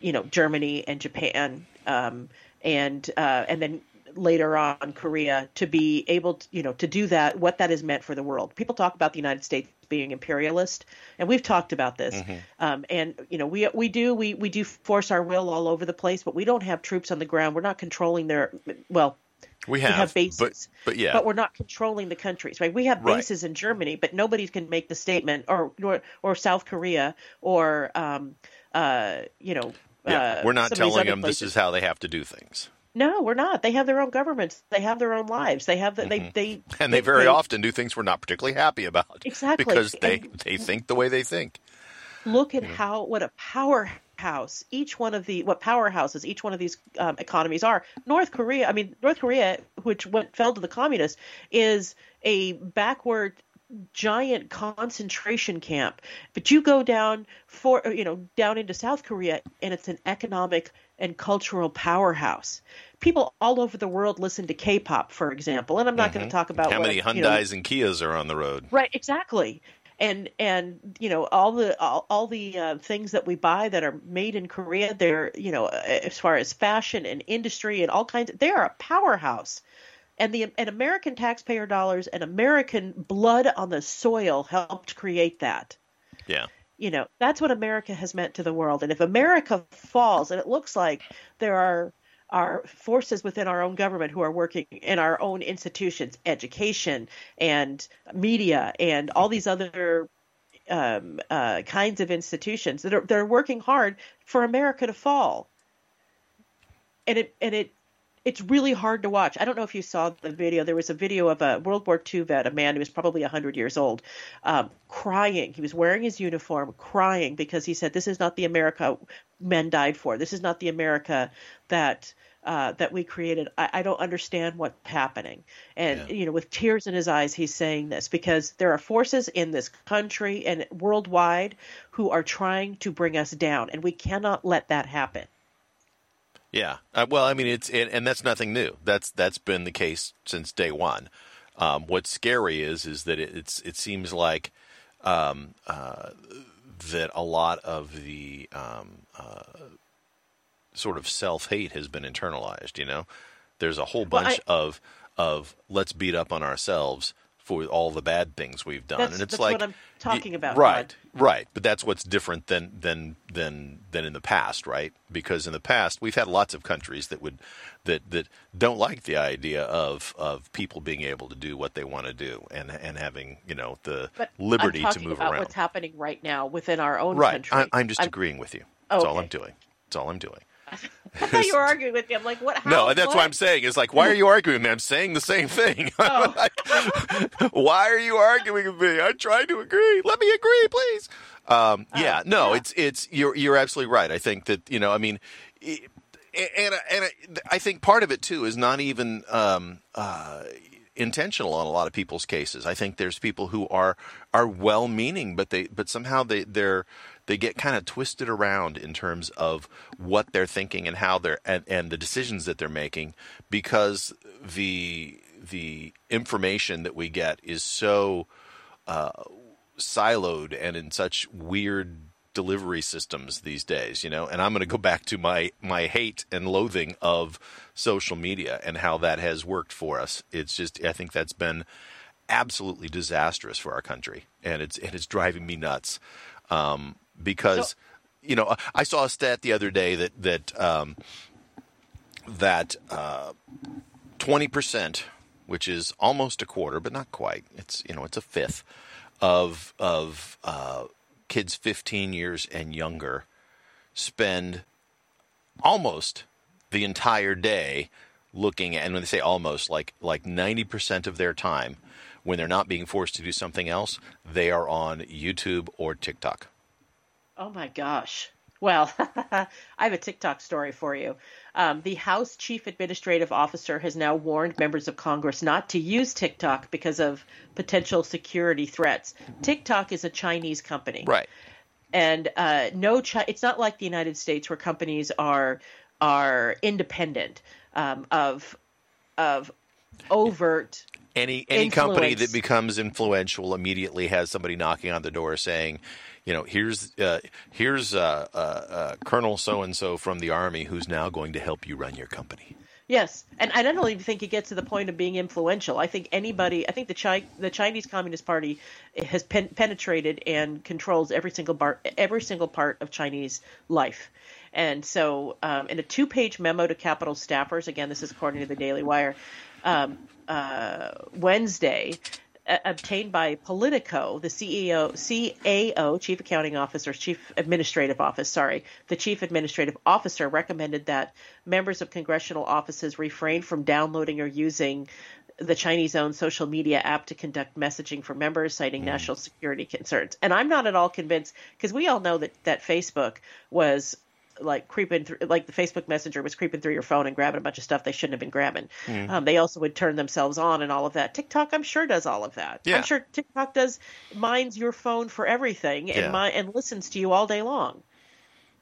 C: you know, Germany and Japan, um, and uh, and then later on Korea to be able to, you know, to do that, what that has meant for the world. People talk about the United States being imperialist, and we've talked about this.
B: Mm-hmm.
C: Um, and you know, we we do we we do force our will all over the place, but we don't have troops on the ground. We're not controlling their well.
B: We have,
C: have bases,
B: but but yeah,
C: But we're not controlling the countries, right? We have
B: Right.
C: bases in Germany, but nobody can make the statement, or or, or South Korea, or um, uh, you know,
B: yeah.
C: uh,
B: we're not
C: some of these
B: telling them this is how they have to do things,
C: No, we're not. They have their own governments. They have their own lives. They have the, they they
B: Mm-hmm. and they very often do things we're not particularly happy about.
C: Exactly.
B: because they
C: And-
B: they think the way they think.
C: look at how what a powerhouse each one of the what powerhouses each one of these um, economies are. North Korea, I mean North Korea, which went fell to the communists, is a backward giant concentration camp. But you go down for you know down into South Korea, and it's an economic and cultural powerhouse. People all over the world listen to K-pop, for example, and I'm not going to talk about
B: Mm-hmm. How many
C: you know,
B: Hyundai's and Kias are on the road?
C: Right, exactly. And and you know all the all, all the uh, things that we buy that are made in Korea, they're you know as far as fashion and industry and all kinds, they are a powerhouse. And the and American taxpayer dollars and American blood on the soil helped create that.
B: Yeah,
C: You know that's what America has meant to the world. And if America falls, and it looks like there are are forces within our own government who are working in our own institutions, education and media and all these other um, uh, kinds of institutions that are that are working hard for America to fall. And it and it it's really hard to watch. I don't know if you saw the video. There was a video of a World War II vet, a man who was probably 100 years old, um, crying. He was wearing his uniform, crying because he said, "This is not the America men died for. This is not the America that." Uh, that we created, I, I don't understand what's happening. And
B: Yeah.
C: you know, with tears in his eyes, he's saying this because there are forces in this country and worldwide who are trying to bring us down, and we cannot let that happen.
B: Yeah. Uh, well, I mean, it's it, and that's nothing new. That's that's been the case since day one. Um, what's scary is is that it, it's it seems like um, uh, that a lot of the um, uh, sort of self hate has been internalized. You know, there's a whole
C: Well,
B: bunch
C: I-
B: of of let's beat up on ourselves for all the bad things we've done,
C: That's-
B: and it's
C: that's
B: like
C: what I'm talking about,
B: right?
C: Todd.
B: Right, but that's what's different than than than than in the past, right? Because in the past we've had lots of countries that would that that don't like the idea of of people being able to do what they want to do and and having you know the
C: But
B: liberty to move
C: about
B: around.
C: what's happening right now within our own
B: right,
C: country.
B: I, I'm just
C: I'm-
B: agreeing with you. That's all I'm doing. That's all I'm doing.
C: I thought you were arguing with me. I'm like, what? How,
B: No, that's
C: what?
B: what I'm saying. Is like, why are you arguing with me? I'm saying the same thing.
C: Oh.
B: Like, why are you arguing with me? I'm trying to agree. Let me agree, please. Um, yeah, no,
C: Oh, yeah.
B: it's it's you're you're absolutely right. I think that you know, I mean, it, and and I think part of it too is not even um, uh, intentional on a lot of people's cases. I think there's people who are are well meaning, but they but somehow they they're they get kind of twisted around in terms of what they're thinking and how they're and, and the decisions that they're making because the the information that we get is so uh, siloed and in such weird delivery systems these days, you know. And I'm going to go back to my my hate and loathing of social media and how that has worked for us. It's just I think that's been absolutely disastrous for our country, and it's and it's driving me nuts um, because.
C: So-
B: you know, I saw a stat the other day that that um, that uh, twenty percent, which is almost a quarter, but not quite. It's you know it's a fifth of of uh, kids fifteen years and younger spend almost the entire day looking at, and when they say almost, like like ninety percent of their time when they're not being forced to do something else, they are on YouTube or TikTok.
C: Oh my gosh. Well, I have a TikTok story for you. Um, the House Chief Administrative Officer has now warned members of Congress not to use TikTok because of potential security threats. TikTok is a Chinese company,
B: Right.
C: and uh, no, Chi- it's not like the United States where companies are are independent um, of of overt.
B: Any any company that becomes influential immediately has somebody knocking on the door saying, you know, here's uh, here's uh, uh, uh, Colonel so and so from the army who's now going to help you run your company.
C: Yes, and I don't even think it gets to the point of being influential. I think anybody, I think the Chi- the Chinese Communist Party has pen- penetrated and controls every single bar, every single part of Chinese life. And so, um, in a two-page memo to Capitol staffers, again, this is according to the Daily Wire, um, uh, Wednesday, uh, obtained by Politico, the CEO, CAO, Chief Accounting Officer, Chief Administrative Office, sorry, the Chief Administrative Officer recommended that members of congressional offices refrain from downloading or using the Chinese-owned social media app to conduct messaging for members, citing national security concerns. And I'm not at all convinced because we all know that that Facebook was like creeping through, like the Facebook Messenger was creeping through your phone and grabbing a bunch of stuff they shouldn't have been grabbing. Um, they also would turn themselves on and all of that. TikTok, I'm sure, does all of that.
B: Yeah.
C: I'm sure TikTok does mines your phone for everything and
B: Yeah.
C: mi- and listens to you all day long.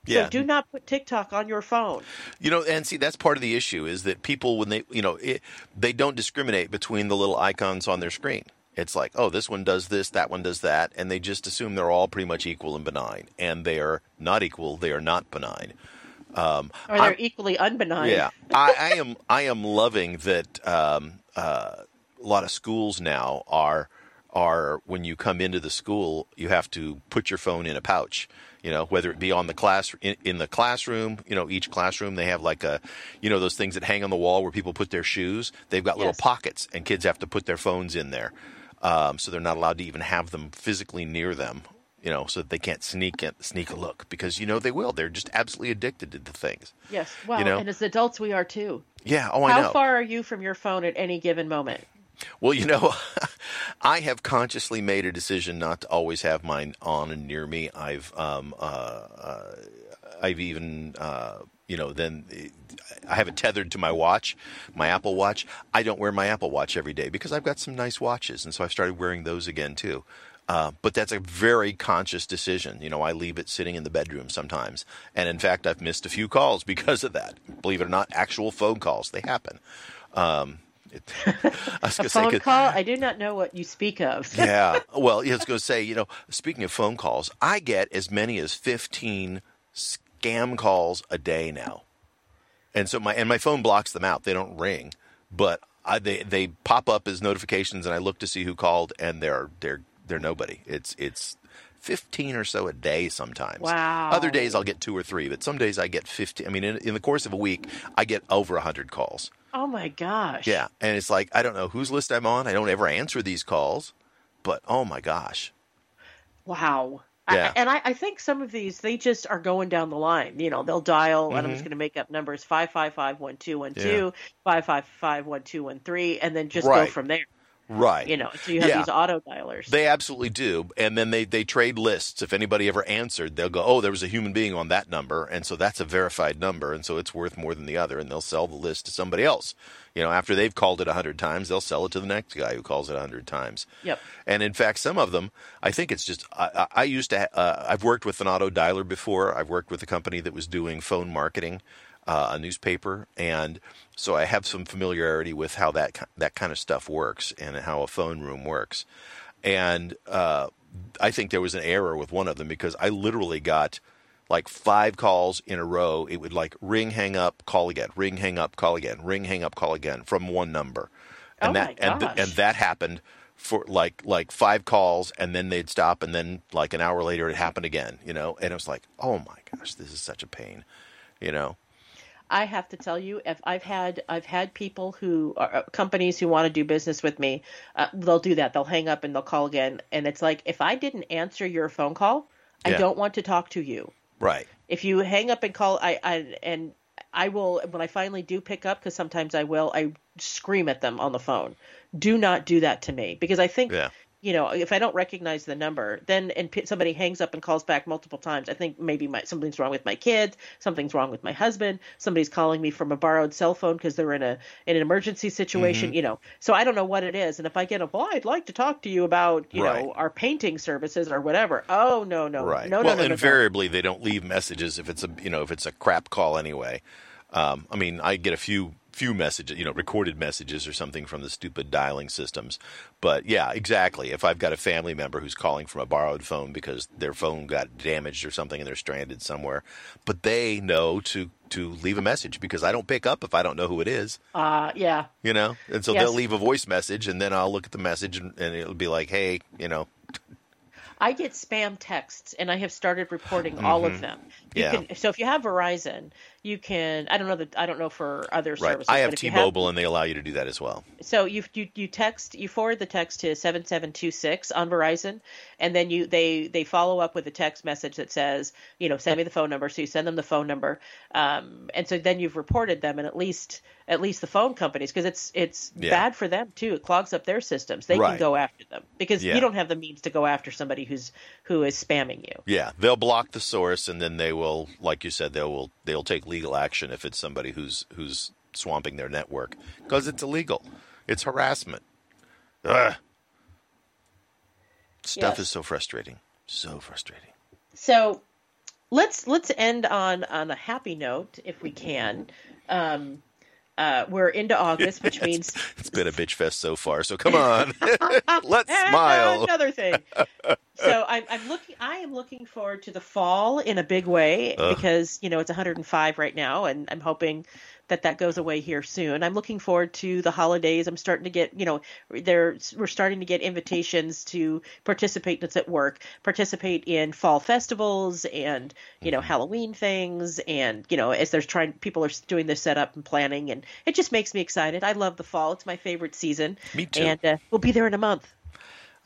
B: Yeah.
C: So do not put TikTok on your phone.
B: You know, and see, that's part of the issue is that people, when they, you know, it, they don't discriminate between the little icons on their screen. It's like, oh, this one does this, that one does that, and they just assume they're all pretty much equal and benign. And they are not equal, they are not benign.
C: Or they're
B: I'm-
C: equally unbenign.
B: Yeah, I, I am. I am loving that. Um, uh, a lot of schools now are are when you come into the school, you have to put your phone in a pouch. You know, whether it be on the class in, in the classroom. You know, each classroom they have like a, you know, those things that hang on the wall where people put their shoes. They've got little
C: Yes.
B: pockets, and kids have to put their phones in there. Um, so they're not allowed to even have them physically near them. You know, so that they can't sneak it, sneak a look because you know they will. They're just absolutely addicted to the things.
C: Yes. Well,
B: You know?
C: and as adults, we are too.
B: Yeah. Oh, I
C: How
B: know.
C: How far are you from your phone at any given moment?
B: Well, you know, I have consciously made a decision not to always have mine on and near me. I've, um, uh, uh, I've even, uh, you know, then I have it tethered to my watch, my Apple Watch. I don't wear my Apple Watch every day because I've got some nice watches, and so I've started wearing those again too. Uh, but that's a very conscious decision. You know, I leave it sitting in the bedroom sometimes, and in fact, I've missed a few calls because of that. Believe it or not, actual phone calls they happen. Um, it, I was
C: A
B: gonna say,
C: call? I do not know what you speak of.
B: yeah. Well, I was going to say, you know, speaking of phone calls, I get as many as 15 scam calls a day now. And so my and my phone blocks them out. They don't ring, but I, they they pop up as notifications and I look to see who called and they're they're they're nobody. It's it's 15 or so a day sometimes.
C: Wow.
B: Other days I'll get 2 or 3, but some days I get 50. I mean in, in the course of a week, I get over 100 calls.
C: Oh my gosh.
B: Yeah, and it's like I don't know whose list I'm on. I don't ever answer these calls, but oh my gosh,
C: Wow.
B: Yeah.
C: I, and I, I think some of these they just are going down the line. You know, they'll dial, and I'm
B: Mm-hmm.
C: just going to make up numbers five five five one two one two, five five five one two one three, and then just go from there.
B: right?
C: You know, so you have
B: Yeah.
C: these auto dialers.
B: They absolutely do, and then they they trade lists. If anybody ever answered, they'll go, "Oh, there was a human being on that number, and so that's a verified number, and so it's worth more than the other," and they'll sell the list to somebody else. You know, after they've called it a hundred times, they'll sell it to the next guy who calls it a hundred times.
C: Yep.
B: And in fact, some of them, I think it's just I, I used to. ha- Uh, I've worked with an auto dialer before. I've worked with a company that was doing phone marketing, uh, a newspaper, and so I have some familiarity with how that that kind of stuff works and how a phone room works. And uh, I think there was an error with one of them because I literally got like five calls in a row. It would like ring, hang up, call again, ring, hang up, call again, ring, hang up, call again from one number. And
C: Oh
B: that and th- and that happened for like like five calls and then they'd stop and then like an hour later it happened again, you know. And it was like, "Oh my gosh, this is such a pain." You know.
C: I have to tell you, if I've had I've had people who are uh, companies who want to do business with me, uh, they'll do that. They'll hang up and they'll call again, and it's like if I didn't answer your phone call, I
B: Yeah.
C: don't want to talk to you.
B: Right.
C: If you hang up and call, I, I and I will when I finally do pick up because sometimes I will. I scream at them on the phone. Do not do that to me because I think
B: Yeah.
C: You know, if I don't recognize the number, then and p- somebody hangs up and calls back multiple times, I think maybe my, something's wrong with my kids, something's wrong with my husband, somebody's calling me from a borrowed cell phone because they're in a in an emergency situation,
B: Mm-hmm.
C: you know. So I don't know what it is, and if I get a, well, I'd like to talk to you about, you
B: Right.
C: know, our painting services or whatever. Oh no, no,
B: Right.
C: no,
B: well,
C: no, no, no, no.
B: invariably they don't leave messages if it's a you know if it's a crap call anyway. Um, I mean, I get a few few messages, you know, recorded messages or something from the stupid dialing systems. But yeah, exactly. If I've got a family member who's calling from a borrowed phone because their phone got damaged or something and they're stranded somewhere, but they know to to leave a message because I don't pick up if I don't know who it is,
C: Uh, yeah.
B: you know. And so
C: Yes.
B: they'll leave a voice message and then I'll look at the message and, and it'll be like, "Hey, you know,
C: I get spam texts, and I have started reporting all of them. You.
B: Yeah.
C: can, so if you have Verizon, you can. I don't know that. I don't know for other
B: right.
C: services.
B: I have
C: but if you
B: T-Mobile and they allow you to do that as well."
C: so you you you text you forward the text to seven seven two six on Verizon, and then you they they follow up with a text message that says you know send me the phone number. So you send them the phone number, um, and so then you've reported them, and at least at least the phone companies because it's it's
B: Yeah.
C: bad for them too. It clogs up their systems. They
B: Right.
C: can go after them because
B: Yeah.
C: you don't have the means to go after somebody who's who is spamming you.
B: Yeah, they'll block the source, and then they will, like you said, they will they'll take legal action if it's somebody who's who's swamping their network because it's illegal. It's harassment. Ugh. Stuff is so frustrating, so frustrating.
C: So let's let's end on on a happy note if we can. Um, uh, we're into August, which means
B: It's been a bitch fest so far, so come on, let's
C: And
B: smile.
C: Another thing. So I'm, I'm looking. I am looking forward to the fall in a big way
B: Ugh.
C: because you know it's 105 right now, and I'm hoping that that goes away here soon. I'm looking forward to the holidays. I'm starting to get you know there we're starting to get invitations to participate. That's at work. Participate in fall festivals and you
B: Mm-hmm.
C: know Halloween things, and you know as there's trying people are doing the setup and planning, and it just makes me excited. I love the fall. It's my favorite season.
B: Me too.
C: And uh, we'll be there in a month.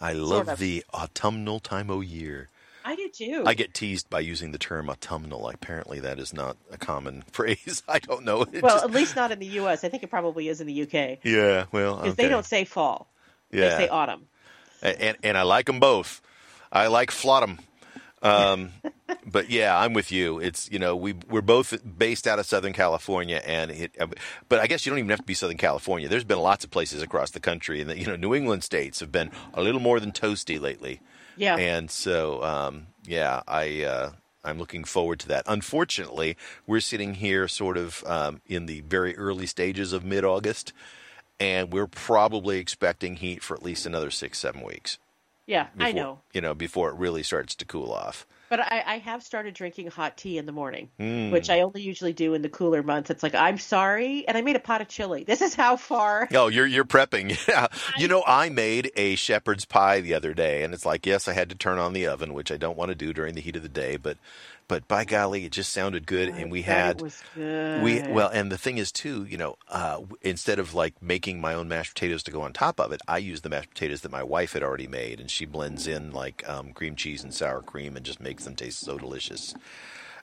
B: I love
C: of.
B: the autumnal time o' year.
C: I do too.
B: I get teased by using the term autumnal. Apparently, that is not a common phrase. I don't know. It
C: well,
B: just-
C: at least not in the U.S. I think it probably is in the U.K.
B: yeah. Well,
C: because
B: okay.
C: they don't say fall;
B: Yeah.
C: they say autumn.
B: and and, and I like them both. I like Flottam. Um, but yeah, I'm with you. It's you know we we're both based out of Southern California, and it. But I guess you don't even have to be Southern California. There's been lots of places across the country, and the, you know New England states have been a little more than toasty lately.
C: Yeah.
B: And so um, yeah, I. Uh, I'm looking forward to that. Unfortunately, we're sitting here sort of um, in the very early stages of mid-August, and we're probably expecting heat for at least another six, seven weeks
C: Yeah, I know.
B: You know, before it really starts to cool off.
C: But I, I have started drinking hot tea in the morning,
B: Hmm.
C: which I only usually do in the cooler months. It's like I'm sorry, and I made a pot of chili. This is how far.
B: Oh, you're you're prepping. Yeah. You know, I made a shepherd's pie the other day and it's like, yes, I had to turn on the oven, which I don't want to do during the heat of the day, but but by golly, it just sounded good and we had
C: it was good.
B: we well, and the thing is too, you know, uh, instead of like making my own mashed potatoes to go on top of it, I use the mashed potatoes that my wife had already made, and she blends in like um, cream cheese and sour cream and just makes them taste so delicious.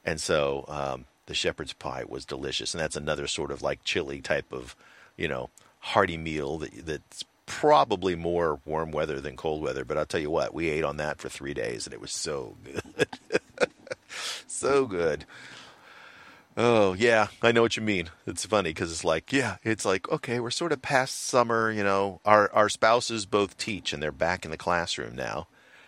B: And so um, the shepherd's pie was delicious, and that's another sort of like chili type of, you know, hearty meal that that's probably more warm weather than cold weather. But I'll tell you what, we ate on that for three days, and it was so good, so good. Oh yeah, I know what you mean. It's funny because it's like, yeah, it's like okay, we're sort of past summer. You know, our our spouses both teach, and they're back in the classroom now.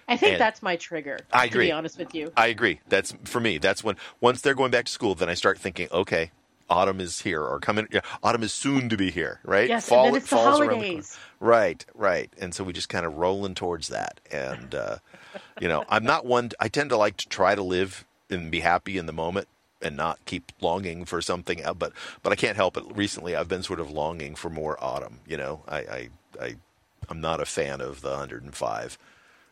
C: I think
B: and-
C: that's my trigger.
B: I
C: To
B: agree.
C: be honest with you.
B: I agree. That's for me. That's when once they're going back to school, then I start thinking, okay, autumn is here or coming. Yeah, autumn is soon to be here, right?
C: Yes, and then it's the holidays.
B: corner. Right, right. And so we just kind of rolling towards that. And uh, you know, I'm not one. I tend to like to try to live and be happy in the moment and not keep longing for something. else. But but I can't help it. Recently, I've been sort of longing for more autumn. You know, I I, I I'm not a fan of the 105.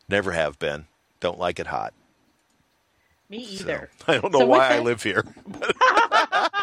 B: Never have been. Don't like it hot.
C: Me
B: So,
C: either.
B: I don't know
C: So
B: why I
C: that-
B: live here.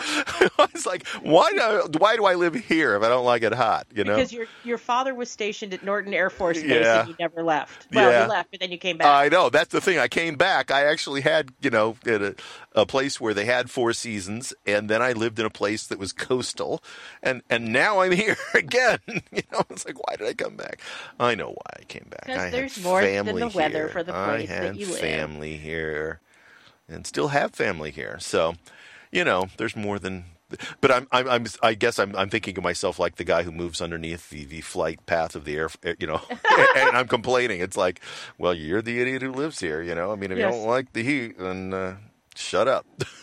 B: I was like, why do why do I live here if I don't like it hot? You know,
C: Because your your father was stationed at Norton Air Force Base
B: Yeah.
C: and you never left. Well,
B: Yeah.
C: you left, but then you came back.
B: I know that's the thing. I came back. I actually had you know at a, a place where they had four seasons, and then I lived in a place that was coastal, and and now I'm here again. You know, it's like why did I come back? I know why I came back.
C: 'Cause
B: I had
C: there's more than the weather
B: here.
C: for the
B: I
C: place that
B: had
C: you live.
B: family here, and still have family here. So, you know, there's more than. But I'm, I'm, I'm, I guess I'm, I'm thinking of myself like the guy who moves underneath the, the flight path of the air, you know, and I'm complaining. It's like, well, you're the idiot who lives here, you know. I mean, if
C: Yes.
B: you don't like the heat, then uh, shut up.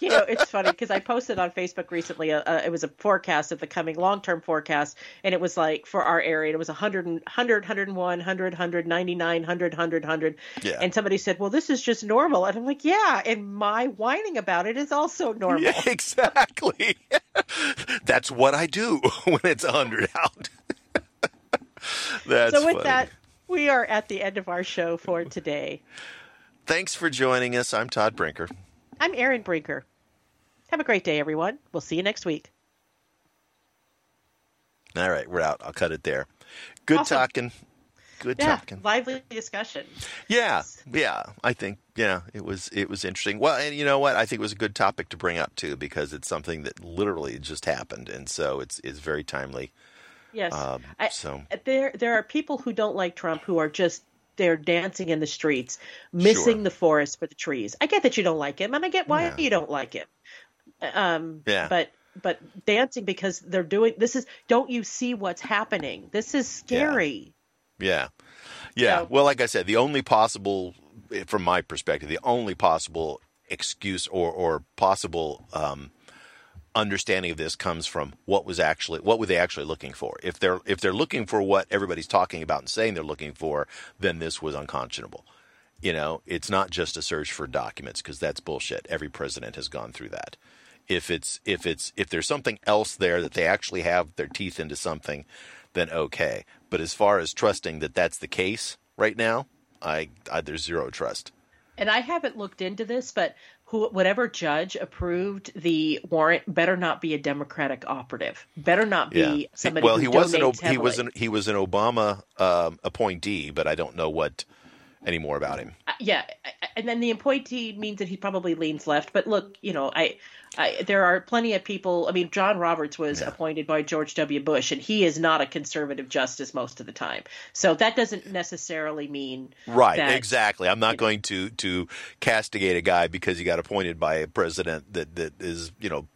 C: you know, it's funny because I posted on Facebook recently. Uh, uh, it was a forecast of the coming long-term forecast, and it was like for our area, and it was 100, and- 100, 101, 100, 100, 99, 100, 100, 100.
B: Yeah.
C: And somebody said, "Well, this is just normal," and I'm like, "Yeah," and my whining about it is also normal.
B: Yeah, exactly. That's what I do when it's 100 out. That's
C: so with
B: funny.
C: that, we are at the end of our show for today.
B: Thanks for joining us. I'm Todd Brinker.
C: I'm Aaron Brinker. Have a great day, everyone. We'll see you next week.
B: All right, we're out. I'll cut it there. Good
C: Awesome.
B: talking. Good
C: Yeah,
B: talking.
C: lively discussion.
B: Yeah, yeah. I think yeah, it was it was interesting. Well, and you know what? I think it was a good topic to bring up too because it's something that literally just happened, and so it's it's very timely.
C: Yes.
B: Um,
C: I-
B: so
C: there there are people who don't like Trump who are just they're dancing in the streets, missing
B: Sure.
C: the forest for the trees. I get that you don't like him, and I get why
B: Yeah.
C: you don't like him. Um,
B: Yeah.
C: But but dancing because they're doing this is don't you see what's happening? This is scary.
B: Yeah. Yeah.
C: So-
B: well, like I said, the only possible, from my perspective, the only possible excuse or, or possible um, understanding of this comes from what was actually what were they actually looking for. If they're if they're looking for what everybody's talking about and saying they're looking for, then this was unconscionable. You know, it's not just a search for documents because that's bullshit. Every president has gone through that. If it's if it's if there's something else there that they actually have their teeth into something, then okay. But as far as trusting that that's the case right now, I, I there's zero trust.
C: And I haven't looked into this, but who, whatever judge approved the warrant better not be a Democratic operative. Better not be
B: Yeah.
C: somebody.
B: well, he was an
C: donates
B: Ob- he was an he was an Obama um, appointee, but I don't know what any more about him.
C: Uh, yeah, and then the appointee means that he probably leans left. But look, you know, I, I there are plenty of people. I mean, John Roberts was
B: Yeah.
C: appointed by George W. Bush, and he is not a conservative justice most of the time. So that doesn't necessarily mean
B: Right,
C: that-
B: exactly. I'm not going to to castigate a guy because he got appointed by a president that that is, you know,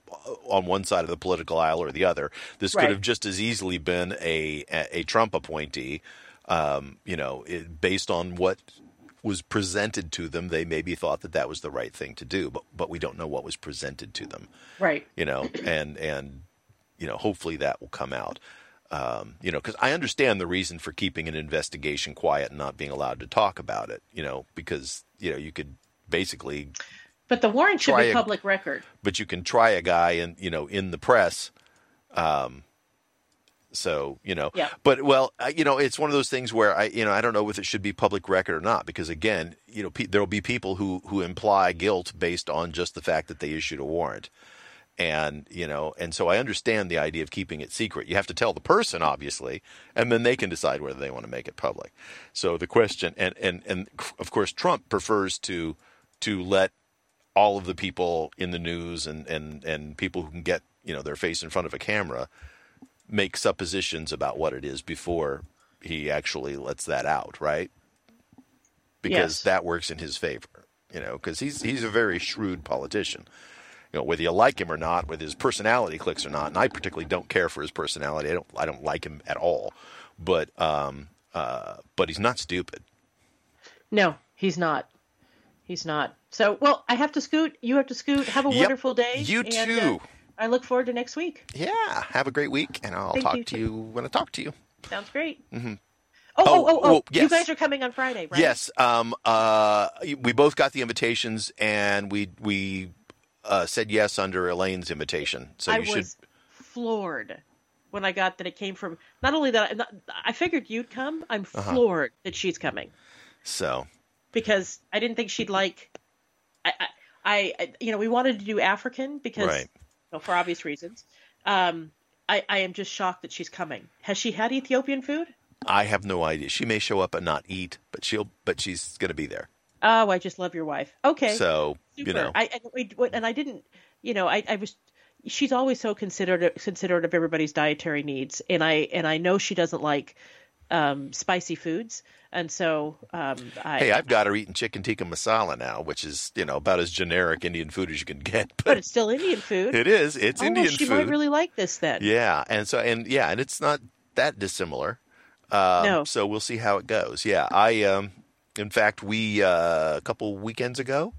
B: on one side of the political aisle or the other. This
C: Right.
B: could have just as easily been a a, a Trump appointee. Um, you know, it, based on what was presented to them, they maybe thought that that was the right thing to do, but but we don't know what was presented to them.
C: right.
B: You know, and and you know, hopefully that will come out. Um, you know, because I understand the reason for keeping an investigation quiet and not being allowed to talk about it. You know, because you know you could basically,
C: But the warrant should be
B: a-
C: public record.
B: but you can try a guy in you know in the press. Um, so you know,
C: Yeah.
B: but well, I, you know, it's one of those things where I, you know, I don't know if it should be public record or not because again, you know, pe- there will be people who who imply guilt based on just the fact that they issued a warrant. And you know and so i understand the idea of keeping it secret. You have to tell the person obviously and then they can decide whether they want to make it public. So the question and and and of course trump prefers to to let all of the people in the news and and and people who can get you know their face in front of a camera make suppositions about what it is before he actually lets that out right because
C: Yes.
B: that works in his favor you know because he's he's a very shrewd politician you know whether you like him or not whether his personality clicks or not and i particularly don't care for his personality i don't i don't like him at all but um uh but he's not stupid
C: No, he's not. He's not. So, well, I have to scoot. You have to scoot. Have a
B: Yep.
C: wonderful day.
B: You
C: and, uh,
B: too.
C: I look forward to next week.
B: yeah have a great week and i'll
C: Thank
B: talk
C: you,
B: to
C: too.
B: you when i talk to you
C: Sounds great.
B: Mm-hmm.
C: Oh, oh,
B: Oh,
C: oh, oh!
B: well,
C: You guys are coming on Friday, right?
B: Yes. Um, uh, we both got the invitations, and we we uh, said yes under Elaine's invitation. So
C: I
B: you
C: was
B: should.
C: floored when I got that it came from. Not only that, not, I figured you'd come. I'm
B: Uh-huh.
C: floored that she's coming
B: So
C: because I didn't think she'd like. I, I, I, I- you know, we wanted to do African because
B: Right.
C: Know, for obvious reasons. Um, I, I am just shocked that she's coming. Has she had Ethiopian food?
B: I have no idea. She may show up and not eat, but she'll but she's going to be there.
C: Oh, I just love your wife. Okay,
B: So
C: super.
B: you know,
C: I and, we- and I didn't, you know, I, I was. She's always so considerate considerate of everybody's dietary needs, and I and I know she doesn't like um, spicy foods, and so um, I.
B: hey, I've got her eating chicken tikka masala now, which is you know about as generic Indian food as you can get.
C: but
B: But
C: it's still Indian food.
B: it is. It's
C: oh,
B: Indian
C: she
B: food.
C: might really like this then.
B: Yeah, and so and yeah, and it's not that dissimilar. Um,
C: No.
B: So we'll see how it goes. Yeah, I um, in fact, we uh, a couple weekends ago,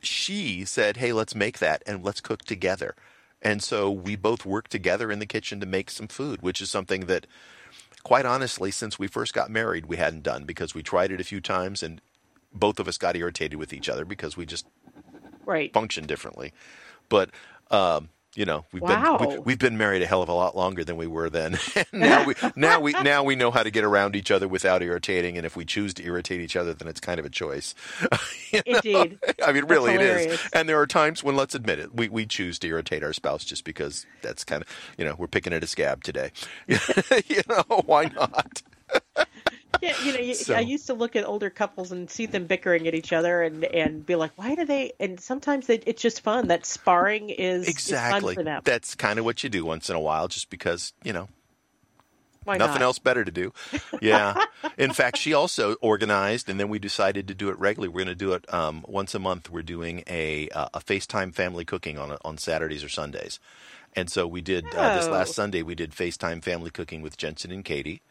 B: she said, "Hey, let's make that and let's cook together." And so we both worked together in the kitchen to make some food, which is something that, quite honestly, since we first got married, we hadn't done because we tried it a few times and both of us got irritated with each other because we just
C: Right.
B: function differently. But um, you know, we've
C: Wow.
B: been we, we've been married a hell of a lot longer than we were then. now we now we now we know how to get around each other without irritating, and if we choose to irritate each other, then it's kind of a choice. You know?
C: Indeed.
B: I mean, really, it is. And there are times when, let's admit it, we, we choose to irritate our spouse just because that's kind of, you know, we're picking at a scab today. you know, why not?
C: Yeah, you know, you,
B: So-
C: I used to look at older couples and see them bickering at each other, and and be like, why do they? And sometimes they, it's just fun. That sparring is is
B: Exactly.
C: fun for them.
B: That's kind of what you do once in a while, just because, you know,
C: Why
B: nothing
C: not?
B: else better to do. Yeah. In fact, she also organized, and then we decided to do it regularly. We're going to do it um, once a month. We're doing a uh, a FaceTime family cooking on on Saturdays or Sundays, and so we did uh, this
C: Oh.
B: last Sunday. We did FaceTime family cooking with Jensen and Katie,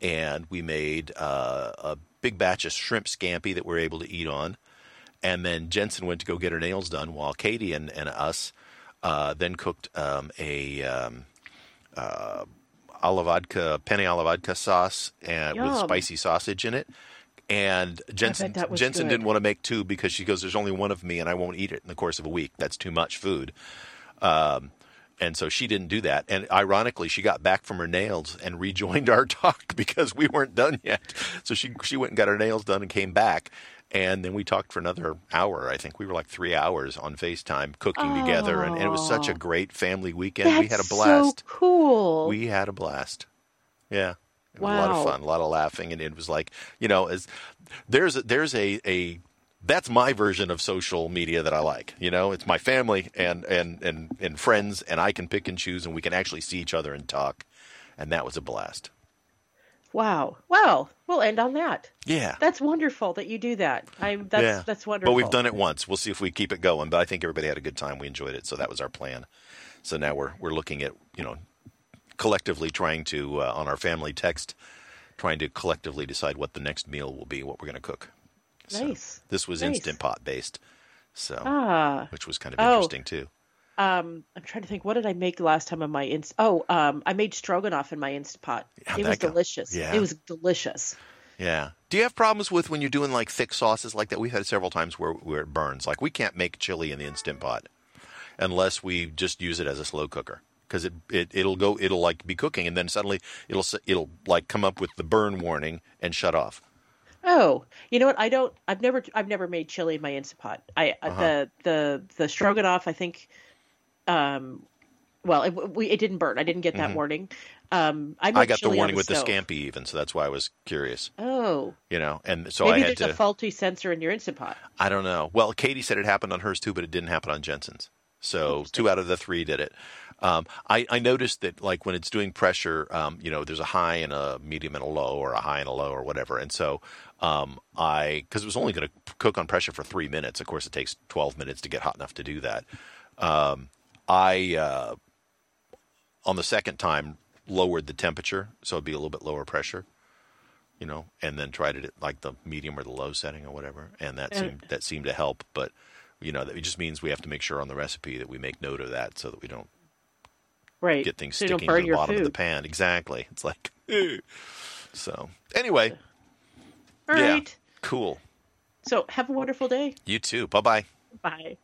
B: and we made uh, a big batch of shrimp scampi that we're able to eat on. And then Jensen went to go get her nails done, while Katie and, and us uh, then cooked um, a um, uh, alla vodka penne alla vodka sauce and with spicy sausage in it. And Jensen Jensen
C: good.
B: didn't want to make two because she goes, "There's only one of me, and I won't eat it in the course of a week. That's too much food." Um, and so she didn't do that. And ironically, she got back from her nails and rejoined our talk because we weren't done yet. So she she went and got her nails done and came back. And then we talked for another hour. I think we were like three hours on FaceTime cooking together, and, and it was such a
C: Oh.
B: great family weekend. We had a blast.
C: So cool.
B: We had a blast. Yeah. It was a lot of fun, a lot of laughing, and it was like, you know, as there's a, there's a, a that's my version of social media that I like. You know, it's my family and and and and friends, and I can pick and choose, and we can actually see each other and talk, and that was a blast.
C: wow. Well, we'll end on that.
B: Yeah.
C: That's wonderful that you do that. I'm. That's
B: yeah.
C: that's wonderful.
B: But we've done it once. We'll see if we keep it going. But I think everybody had a good time. We enjoyed it, so that was our plan. So now we're we're looking at you know collectively trying to uh, on our family text, trying to collectively decide what the next meal will be, what we're going to cook. So
C: Nice.
B: this was
C: Nice.
B: instant pot based, so
C: Ah.
B: which was kind of
C: Oh.
B: interesting too.
C: Um, I'm trying to think. What did I make last time on my inst? Oh, um, I made stroganoff in my instant pot.
B: How'd
C: it was
B: go?
C: delicious.
B: Yeah.
C: It was delicious.
B: Yeah. Do you have problems with when you're doing like thick sauces like that? We've had several times where where it burns. Like we can't make chili in the instant pot unless we just use it as a slow cooker because it, it it'll go it'll like be cooking and then suddenly it'll it'll like come up with the burn warning and shut off.
C: Oh, you know what? I don't. I've never. I've never made chili in my instant pot. I
B: Uh-huh.
C: the the the stroganoff. I think. Um, well, it, we, it didn't burn. I didn't get that warning. Um, I,
B: Mm-hmm. I got the warning with the scampi even, so that's why I was curious.
C: Oh,
B: You know, and so
C: maybe
B: I had
C: there's
B: to.
C: a faulty sensor in your instant pot.
B: I don't know. Well, Katie said it happened on hers too, but it didn't happen on Jensen's. So two out of the three did it. Um, I, I noticed that like when it's doing pressure, um, you know, there's a high and a medium and a low, or a high and a low, or whatever. And so um, I, because it was only going to cook on pressure for three minutes. Of course, it takes 12 minutes to get hot enough to do that. Um, I uh, on the second time lowered the temperature so it'd be a little bit lower pressure you know, and then tried it at like the medium or the low setting or whatever, and that seemed that seemed to help. But you know, that it just means we have to make sure on the recipe that we make note of that so that we don't
C: Right.
B: get things
C: so
B: sticking to the bottom
C: food.
B: of the pan. Exactly. It's like, "Ew." so anyway,
C: All
B: yeah,
C: right.
B: cool.
C: So have a wonderful day.
B: You too. Bye bye.
C: Bye.